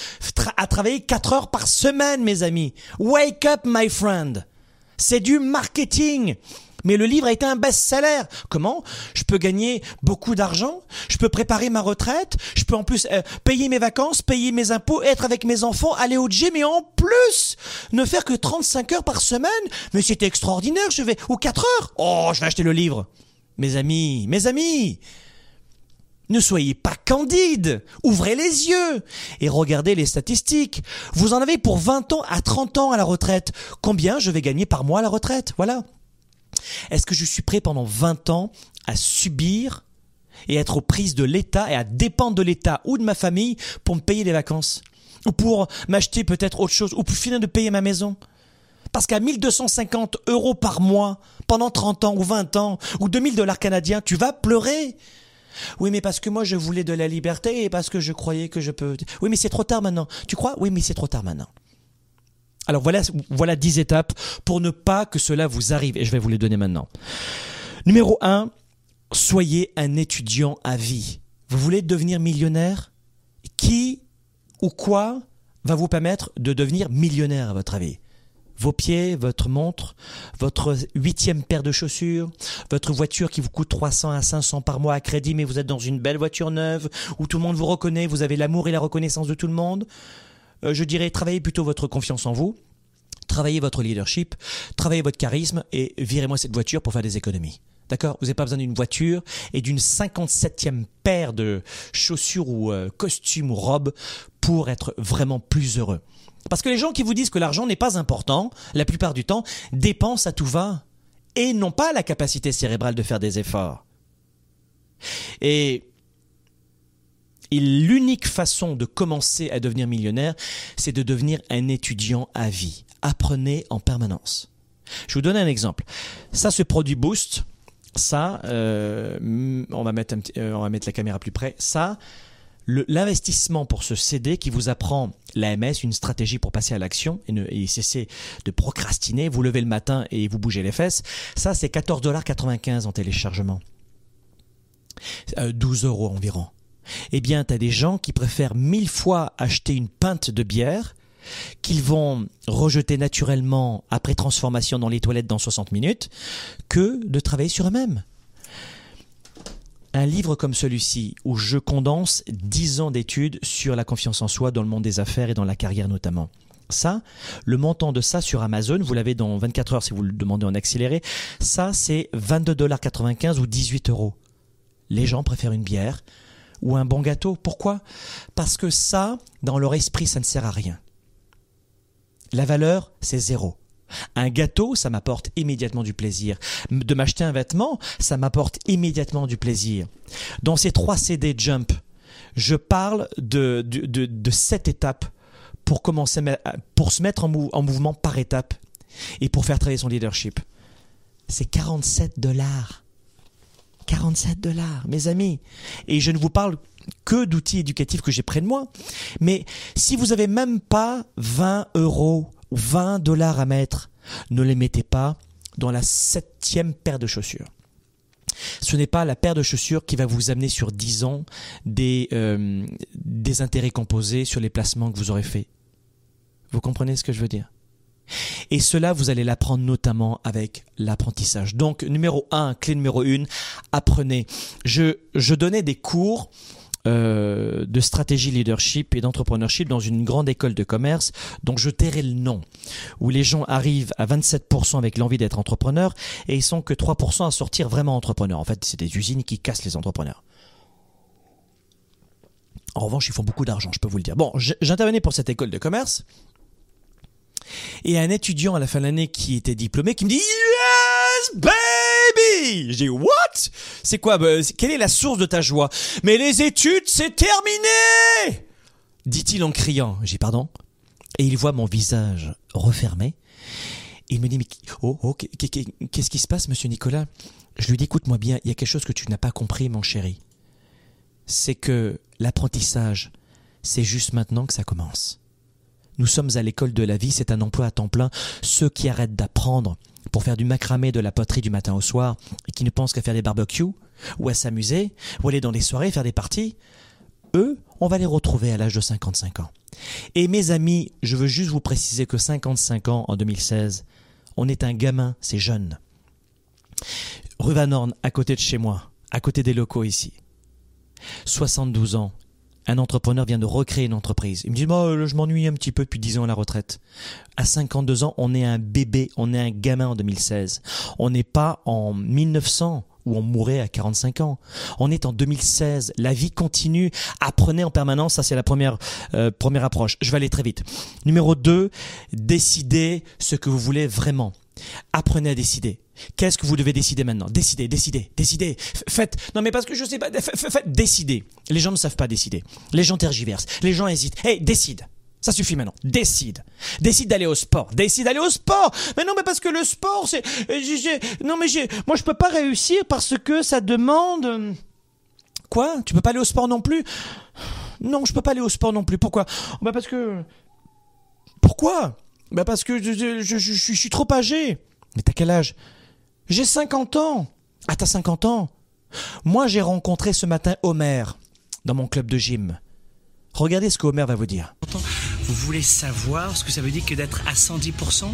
a travaillé 4 heures par semaine, mes amis? Wake up, my friend. C'est du marketing. Mais le livre a été un best-seller. Comment? Je peux gagner beaucoup d'argent, je peux préparer ma retraite, je peux en plus euh, payer mes vacances, payer mes impôts, être avec mes enfants, aller au gym et en plus ne faire que 35 heures par semaine. Mais c'était extraordinaire, je vais ou 4 heures. Oh, je vais acheter le livre. Mes amis, mes amis, ne soyez pas candide, ouvrez les yeux et regardez les statistiques. Vous en avez pour 20 ans à 30 ans à la retraite. Combien je vais gagner par mois à la retraite? Voilà. Est-ce que je suis prêt pendant 20 ans à subir et être aux prises de l'État et à dépendre de l'État ou de ma famille pour me payer des vacances Ou pour m'acheter peut-être autre chose Ou pour finir de payer ma maison? Parce qu'à 1250 euros par mois, pendant 30 ans ou 20 ans, ou 2000 dollars canadiens, tu vas pleurer. Oui, mais parce que moi je voulais de la liberté et parce que je croyais que je peux. Oui, mais c'est trop tard maintenant. Tu crois? Oui, mais c'est trop tard maintenant. Alors voilà, voilà 10 étapes pour ne pas que cela vous arrive et je vais vous les donner maintenant. Numéro 1, soyez un étudiant à vie. Vous voulez devenir millionnaire? Qui ou quoi va vous permettre de devenir millionnaire à votre avis? Vos pieds, votre montre, votre huitième paire de chaussures, votre voiture qui vous coûte 300 à 500 par mois à crédit, mais vous êtes dans une belle voiture neuve où tout le monde vous reconnaît, vous avez l'amour et la reconnaissance de tout le monde? Euh, je dirais, travaillez plutôt votre confiance en vous, travaillez votre leadership, travaillez votre charisme et virez-moi cette voiture pour faire des économies. D'accord? Vous n'avez pas besoin d'une voiture et d'une 57e paire de chaussures ou euh, costumes ou robes pour être vraiment plus heureux. Parce que les gens qui vous disent que l'argent n'est pas important, la plupart du temps, dépensent à tout va et n'ont pas la capacité cérébrale de faire des efforts. Et l'unique façon de commencer à devenir millionnaire, c'est de devenir un étudiant à vie. Apprenez en permanence. Je vous donne un exemple. Ça, ce produit Boost, ça, euh, on, va mettre euh, on va mettre la caméra plus près. Ça, l'investissement pour ce CD qui vous apprend l'AMS, une stratégie pour passer à l'action et, cesser de procrastiner, vous levez le matin et vous bougez les fesses, ça c'est 14,95$ en téléchargement. 12 euh, euros environ. Eh bien, tu as des gens qui préfèrent mille fois acheter une pinte de bière qu'ils vont rejeter naturellement après transformation dans les toilettes dans 60 minutes que de travailler sur eux-mêmes un livre comme celui-ci, où je condense 10 ans d'études sur la confiance en soi dans le monde des affaires et dans la carrière notamment. Ça, le montant de ça sur Amazon, vous l'avez dans 24 heures si vous le demandez en accéléré, ça c'est 22,95$ ou 18 euros. Les gens préfèrent une bière ou un bon gâteau. Pourquoi? Parce que ça, dans leur esprit, ça ne sert à rien. La valeur, c'est zéro. Un gâteau, ça m'apporte immédiatement du plaisir. De m'acheter un vêtement, ça m'apporte immédiatement du plaisir. Dans ces trois CD Jump, je parle de, de, de, sept étapes pour commencer, pour se mettre en, en mouvement par étape et pour faire travailler son leadership. C'est 47 dollars. 47 dollars, mes amis. Et je ne vous parle que d'outils éducatifs que j'ai près de moi. Mais si vous avez même pas 20 euros 20 dollars à mettre, ne les mettez pas dans la septième paire de chaussures. Ce n'est pas la paire de chaussures qui va vous amener sur 10 ans euh, des intérêts composés sur les placements que vous aurez faits. Vous comprenez ce que je veux dire? Et cela, vous allez l'apprendre notamment avec l'apprentissage. Donc, numéro 1, clé numéro 1, apprenez. Je, je donnais des cours euh, de stratégie leadership et d'entrepreneurship dans une grande école de commerce dont je tairai le nom, où les gens arrivent à 27% avec l'envie d'être entrepreneur et ils sont que 3% à sortir vraiment entrepreneurs. En fait, c'est des usines qui cassent les entrepreneurs. En revanche, ils font beaucoup d'argent, je peux vous le dire. Bon, j'intervenais pour cette école de commerce. Et un étudiant à la fin de l'année qui était diplômé qui me dit Yes, baby J'ai What? C'est quoi bah, Quelle est la source de ta joie? Mais les études, c'est terminé dit-il en criant. J'ai pardon? Et il voit mon visage refermé. il me dit oh, oh qu'est-ce qui se passe, monsieur Nicolas? Je lui dis écoute-moi bien, il y a quelque chose que tu n'as pas compris, mon chéri. C'est que l'apprentissage, c'est juste maintenant que ça commence. Nous sommes à l'école de la vie, c'est un emploi à temps plein. Ceux qui arrêtent d'apprendre pour faire du macramé, de la poterie du matin au soir, et qui ne pensent qu'à faire des barbecues, ou à s'amuser, ou aller dans des soirées, faire des parties, eux, on va les retrouver à l'âge de 55 ans. Et mes amis, je veux juste vous préciser que 55 ans en 2016, on est un gamin, c'est jeune. Rue Van Horn, à côté de chez moi, à côté des locaux ici. 72 ans. Un entrepreneur vient de recréer une entreprise. Il me dit, moi, je m'ennuie un petit peu depuis 10 ans à la retraite. À 52 ans, on est un bébé, on est un gamin en 2016. On n'est pas en 1900 où on mourait à 45 ans. On est en 2016. La vie continue. Apprenez en permanence. Ça, c'est la première, euh, première approche. Je vais aller très vite. Numéro 2, décidez ce que vous voulez vraiment. Apprenez à décider. Qu'est-ce que vous devez décider maintenant? Décidez, décidez, décidez. Faites. Non, mais parce que je sais pas. Faites. Décidez. Les gens ne savent pas décider. Les gens tergiversent. Les gens hésitent. Hey, décide. Ça suffit maintenant. Décide. Décide d'aller au sport. Décide d'aller au sport. Mais non, mais parce que le sport, c'est. euh, Non, mais j'ai. Moi, je peux pas réussir parce que ça demande. euh, Quoi? Tu peux pas aller au sport non plus? Non, je peux pas aller au sport non plus. Pourquoi? Bah parce que. Pourquoi? Bah parce que je, je suis trop âgé. Mais t'as quel âge? J'ai 50 ans. Ah, t'as 50 ans Moi, j'ai rencontré ce matin Homer dans mon club de gym. Regardez ce que Homer va vous dire. Vous voulez savoir ce que ça veut dire que d'être à 110%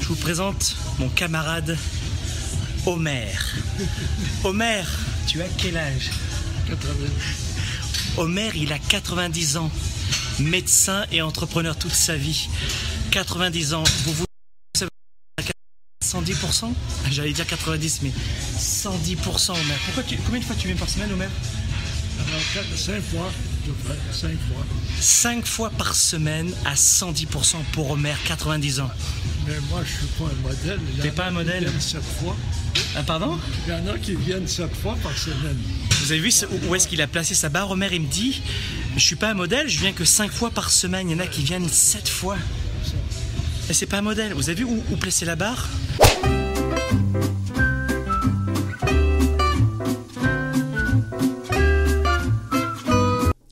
Je vous présente mon camarade Homer. Homer, tu as quel âge? 80. Homer, il a 90 ans. Médecin et entrepreneur toute sa vie. 90 ans. Vous dire 110% J'allais dire 90, mais 110% Homer. Pourquoi tu, combien de fois tu viens par semaine, Homer Cinq fois, fois. 5 fois par semaine à 110% pour Homer, 90 ans. Mais moi, je suis pas un modèle. Il y T'es en pas a un qui modèle viennent sept fois. Ah, pardon? Il y en a qui viennent sept fois par semaine. Vous avez vu ce- où est-ce qu'il a placé sa barre Homer, il me dit Je suis pas un modèle, je viens que 5 fois par semaine. Il y en a qui viennent 7 fois. Et c'est pas un modèle. Vous avez vu où, placer la barre?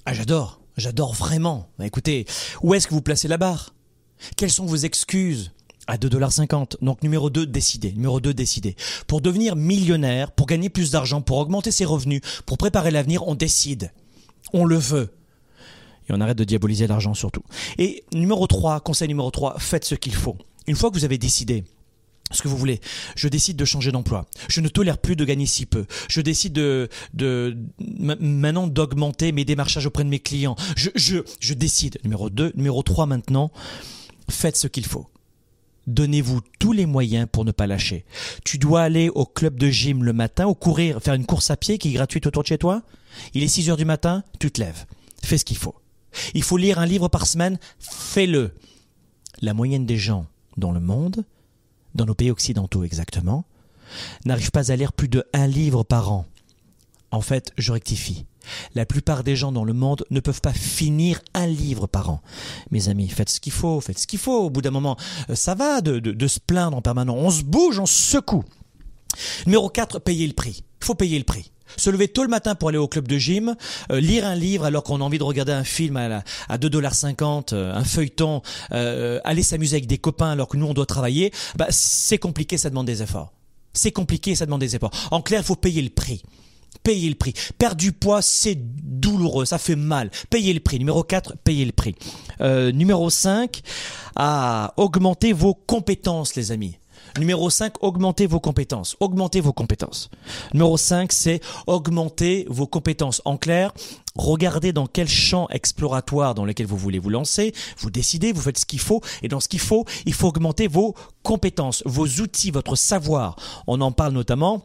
Ah, j'adore. J'adore vraiment. Bah, écoutez, où est-ce que vous placez la barre? Quelles sont vos excuses? À 2,50$. Donc numéro 2, décidez. Numéro 2, décidez. Pour devenir millionnaire, pour gagner plus d'argent, pour augmenter ses revenus, pour préparer l'avenir, on décide. On le veut. Et on arrête de diaboliser l'argent surtout. Et numéro 3, conseil numéro 3, faites ce qu'il faut. Une fois que vous avez décidé, ce que vous voulez. Je décide de changer d'emploi. Je ne tolère plus de gagner si peu. Je décide de, de ma- maintenant d'augmenter mes démarchages auprès de mes clients. Je, je, je décide. Numéro 2. Numéro 3 maintenant. Faites ce qu'il faut. Donnez-vous tous les moyens pour ne pas lâcher. Tu dois aller au club de gym le matin ou courir, faire une course à pied qui est gratuite autour de chez toi. Il est 6 heures du matin, tu te lèves. Fais ce qu'il faut. Il faut lire un livre par semaine, fais-le. La moyenne des gens dans le monde dans nos pays occidentaux exactement, n'arrive pas à lire plus de un livre par an. En fait, je rectifie. La plupart des gens dans le monde ne peuvent pas finir un livre par an. Mes amis, faites ce qu'il faut, faites ce qu'il faut. Au bout d'un moment, euh, ça va de, se plaindre en permanence. On se bouge, on se secoue. Numéro 4, payer le prix. Il faut payer le prix. Se lever tôt le matin pour aller au club de gym, euh, lire un livre alors qu'on a envie de regarder un film à, à 2,50$, euh, un feuilleton, euh, aller s'amuser avec des copains alors que nous on doit travailler, bah, c'est compliqué, ça demande des efforts. C'est compliqué, ça demande des efforts. En clair, il faut payer le prix. Payer le prix. Perdre du poids, c'est douloureux, ça fait mal. Payez le prix. Numéro 4, payez le prix. Numéro 5, à augmenter vos compétences, les amis. Numéro 5, augmentez vos compétences. Augmentez vos compétences. Numéro 5, c'est augmenter vos compétences. En clair, regardez dans quel champ exploratoire dans lequel vous voulez vous lancer, vous décidez, vous faites ce qu'il faut, et dans ce qu'il faut, il faut augmenter vos compétences, vos outils, votre savoir. On en parle notamment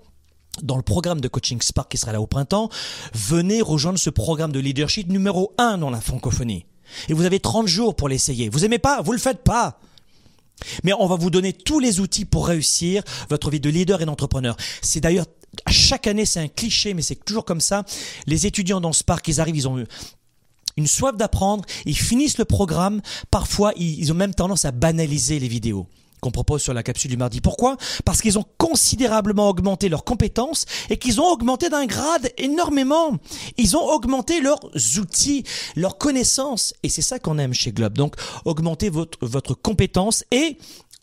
dans le programme de coaching Spark qui sera là au printemps, venez rejoindre ce programme de leadership numéro 1 dans la francophonie. Et vous avez 30 jours pour l'essayer. Vous aimez pas? Vous le faites pas. Mais on va vous donner tous les outils pour réussir votre vie de leader et d'entrepreneur. C'est d'ailleurs, chaque année, c'est un cliché, mais c'est toujours comme ça. Les étudiants dans Spark, ils arrivent, ils ont une soif d'apprendre, ils finissent le programme. Parfois, ils ont même tendance à banaliser les vidéos qu'on propose sur la capsule du mardi. Pourquoi? Parce qu'ils ont considérablement augmenté leurs compétences et qu'ils ont augmenté d'un grade énormément. Ils ont augmenté leurs outils, leurs connaissances. Et c'est ça qu'on aime chez Globe. Donc, augmentez votre, votre compétence et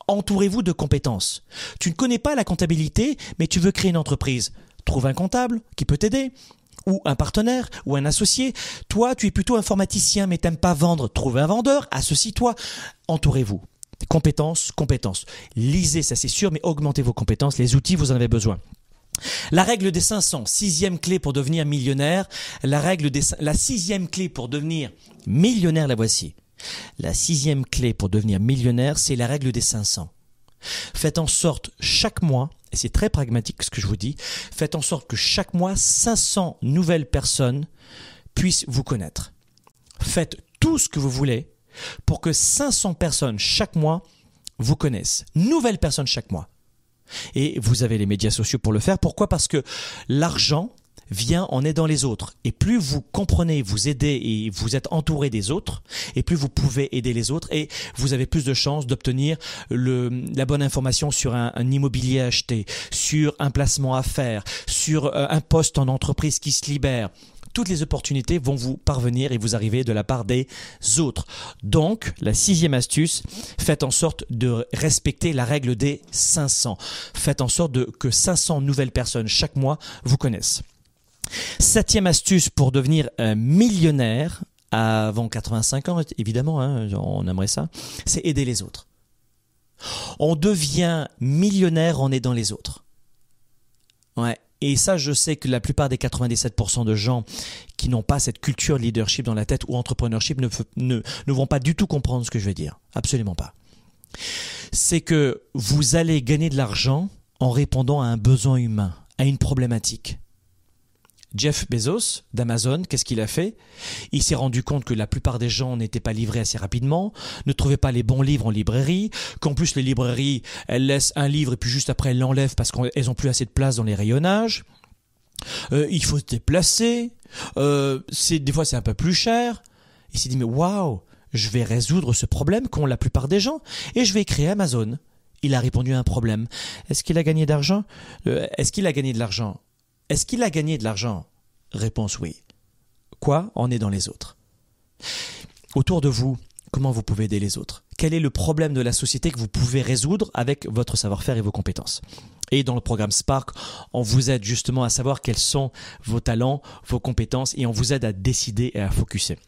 entourez-vous de compétences. Tu ne connais pas la comptabilité, mais tu veux créer une entreprise. Trouve un comptable qui peut t'aider ou un partenaire ou un associé. Toi, tu es plutôt informaticien mais t'aimes pas vendre. Trouve un vendeur, associe-toi. Entourez-vous. Compétences, compétences. Lisez, ça c'est sûr, mais augmentez vos compétences. Les outils, vous en avez besoin. La règle des 500, sixième clé pour devenir millionnaire. La sixième clé pour devenir millionnaire, la voici. La sixième clé pour devenir millionnaire, c'est la règle des 500. Faites en sorte chaque mois, et c'est très pragmatique ce que je vous dis, faites en sorte que chaque mois 500 nouvelles personnes puissent vous connaître. Faites tout ce que vous voulez pour que 500 personnes chaque mois vous connaissent. Nouvelles personnes chaque mois. Et vous avez les médias sociaux pour le faire. Pourquoi? Parce que l'argent vient en aidant les autres. Et plus vous comprenez, vous aidez et vous êtes entouré des autres, et plus vous pouvez aider les autres, et vous avez plus de chances d'obtenir la bonne information sur un, immobilier acheté, sur un placement à faire, sur euh, un poste en entreprise qui se libère toutes les opportunités vont vous parvenir et vous arriver de la part des autres. Donc, la sixième astuce, faites en sorte de respecter la règle des 500. Faites en sorte que 500 nouvelles personnes chaque mois vous connaissent. Septième astuce pour devenir millionnaire avant 85 ans, évidemment, hein, on aimerait ça, c'est aider les autres. On devient millionnaire en aidant les autres. Ouais, et ça, je sais que la plupart des 97% de gens qui n'ont pas cette culture leadership dans la tête ou entrepreneurship ne, ne, ne vont pas du tout comprendre ce que je vais dire. Absolument pas. C'est que vous allez gagner de l'argent en répondant à un besoin humain, à une problématique. Jeff Bezos d'Amazon, qu'est-ce qu'il a fait? Il s'est rendu compte que la plupart des gens n'étaient pas livrés assez rapidement, ne trouvaient pas les bons livres en librairie, qu'en plus les librairies, elles laissent un livre et puis juste après elles l'enlèvent parce qu'elles ont plus assez de place dans les rayonnages. Euh, il faut se déplacer. Euh, des fois c'est un peu plus cher. Il s'est dit mais waouh, je vais résoudre ce problème qu'ont la plupart des gens et je vais créer Amazon. Il a répondu à un problème. Est-ce qu'il a gagné d'argent? Euh, Est-ce qu'il a gagné de l'argent? Est-ce qu'il a gagné de l'argent? Réponse oui. Quoi En est dans les autres? Autour de vous, comment vous pouvez aider les autres? Quel est le problème de la société que vous pouvez résoudre avec votre savoir-faire et vos compétences? Et dans le programme Spark, on vous aide justement à savoir quels sont vos talents, vos compétences et on vous aide à décider et à focuser.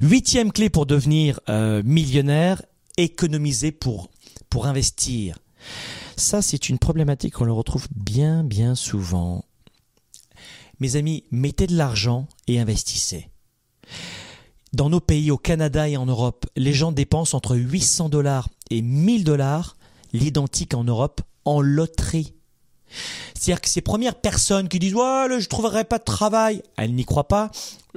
Huitième clé pour devenir euh, millionnaire, économiser pour, pour investir. Ça, c'est une problématique qu'on le retrouve bien, bien souvent mes amis, mettez de l'argent et investissez. Dans nos pays, au Canada et en Europe, les gens dépensent entre 800 dollars et 1000 dollars, l'identique en Europe, en loterie. C'est-à-dire que ces premières personnes qui disent ouais, je trouverai pas de travail, elles n'y croient pas.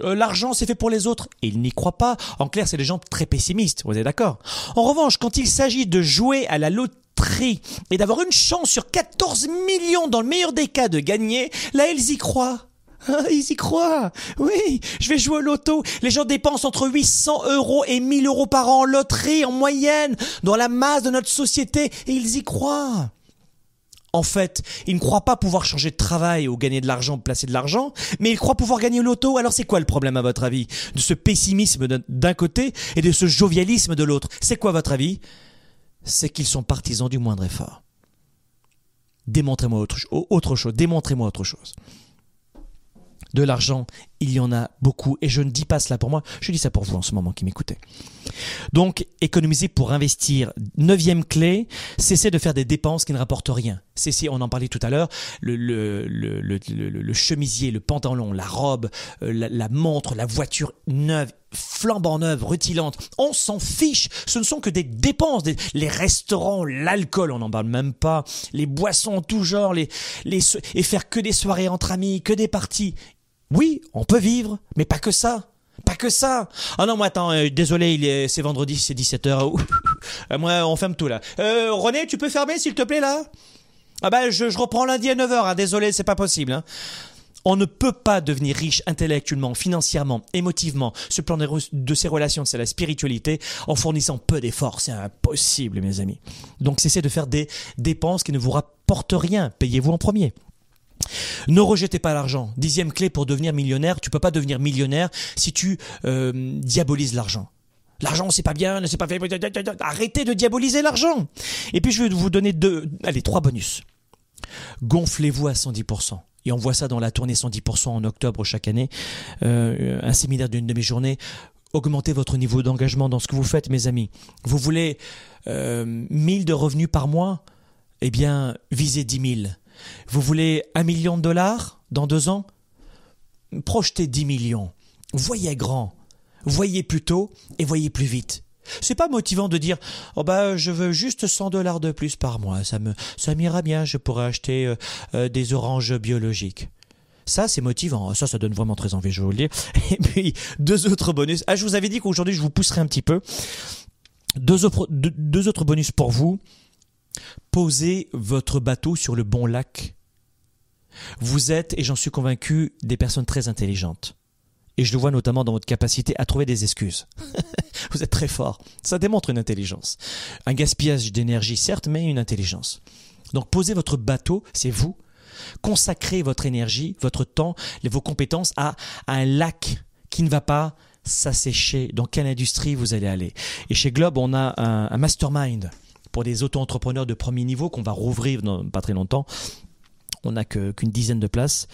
Euh, l'argent c'est fait pour les autres, et ils n'y croient pas. En clair, c'est des gens très pessimistes. Vous êtes d'accord? En revanche, quand il s'agit de jouer à la loterie et d'avoir une chance sur 14 millions dans le meilleur des cas de gagner, là ils y croient. Ah, ils y croient. Oui, je vais jouer au loto. Les gens dépensent entre 800 euros et 1000 euros par an en loterie en moyenne dans la masse de notre société et ils y croient. En fait, ils ne croient pas pouvoir changer de travail ou gagner de l'argent, placer de l'argent, mais ils croient pouvoir gagner au loto. Alors c'est quoi le problème à votre avis? De ce pessimisme d'un côté et de ce jovialisme de l'autre. C'est quoi votre avis? C'est qu'ils sont partisans du moindre effort. Démontrez-moi autre, autre chose, démontrez-moi autre chose. De l'argent, il y en a beaucoup, et je ne dis pas cela pour moi, je dis ça pour vous en ce moment qui m'écoutez. Donc, économiser pour investir. Neuvième clé, cesser de faire des dépenses qui ne rapportent rien. Cesser, on en parlait tout à l'heure, le, chemisier, le pantalon, la robe, euh, la, montre, la voiture neuve, flambant neuve, rutilante. On s'en fiche. Ce ne sont que des dépenses. les restaurants, l'alcool, on n'en parle même pas. Les boissons tout genre, les, et faire que des soirées entre amis, que des parties. Oui, on peut vivre, mais pas que ça. Pas que ça. Ah non, moi attends, euh, désolé, c'est vendredi, c'est 17h. Euh, moi, on ferme tout là. Euh, René, tu peux fermer s'il te plaît là? Ah ben, je, je, reprends lundi à 9h. Hein, désolé, c'est pas possible. Hein. On ne peut pas devenir riche intellectuellement, financièrement, émotivement. Ce plan de ses relations, c'est la spiritualité, en fournissant peu d'efforts. C'est impossible, mes amis. Donc, cessez de faire des dépenses qui ne vous rapportent rien. Payez-vous en premier. Ne rejetez pas l'argent. Dixième clé pour devenir millionnaire, tu peux pas devenir millionnaire si tu euh, diabolises l'argent. L'argent, c'est pas bien, c'est pas fait. Arrêtez de diaboliser l'argent. Et puis je vais vous donner deux, allez, trois bonus. Gonflez-vous à 110%. Et on voit ça dans la tournée 110% en octobre chaque année, euh, un séminaire d'une demi-journée. Augmentez votre niveau d'engagement dans ce que vous faites, mes amis. Vous voulez euh, 1000 de revenus par mois? Eh bien, visez 10 000. Vous voulez un million de dollars dans deux ans? Projetez 10 millions. Voyez grand. Voyez plus tôt et voyez plus vite. C'est pas motivant de dire oh bah je veux juste 100 dollars de plus par mois, ça me ça m'ira bien, je pourrais acheter euh, euh, des oranges biologiques. Ça, c'est motivant. Ça, ça donne vraiment très envie, je vous le dire. Et puis, deux autres bonus. Ah, je vous avais dit qu'aujourd'hui, je vous pousserai un petit peu. Deux autres bonus pour vous. Posez votre bateau sur le bon lac. Vous êtes, et j'en suis convaincu, des personnes très intelligentes. Et je le vois notamment dans votre capacité à trouver des excuses. vous êtes très fort. Ça démontre une intelligence. Un gaspillage d'énergie, certes, mais une intelligence. Donc posez votre bateau, c'est vous. Consacrez votre énergie, votre temps, vos compétences à, un lac qui ne va pas s'assécher. Dans quelle industrie vous allez aller? Et chez Globe, on a un, un mastermind pour des auto-entrepreneurs de premier niveau qu'on va rouvrir dans pas très longtemps. On n'a qu'une dizaine de places.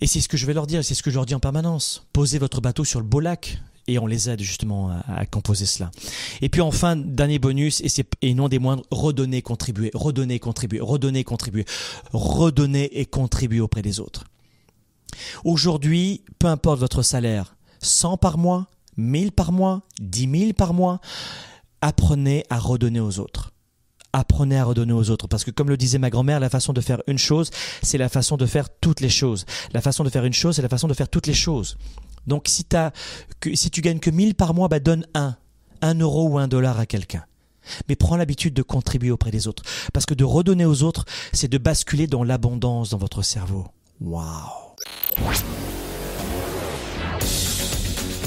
Et c'est ce que je vais leur dire, c'est ce que je leur dis en permanence. Posez votre bateau sur le beau lac et on les aide justement à, composer cela. Et puis enfin, dernier bonus, et, et non des moindres, redonner, contribuer, redonner, contribuer, redonner, contribuer, redonner et contribuer auprès des autres. Aujourd'hui, peu importe votre salaire, 100 par mois, 1000 par mois, 10 000 par mois, apprenez à redonner aux autres. Apprenez à redonner aux autres. Parce que comme le disait ma grand-mère, la façon de faire une chose, c'est la façon de faire toutes les choses. La façon de faire une chose, c'est la façon de faire toutes les choses. Donc si, si tu gagnes que 1000 par mois, bah donne un. Un euro ou un dollar à quelqu'un. Mais prends l'habitude de contribuer auprès des autres. Parce que de redonner aux autres, c'est de basculer dans l'abondance dans votre cerveau. Waouh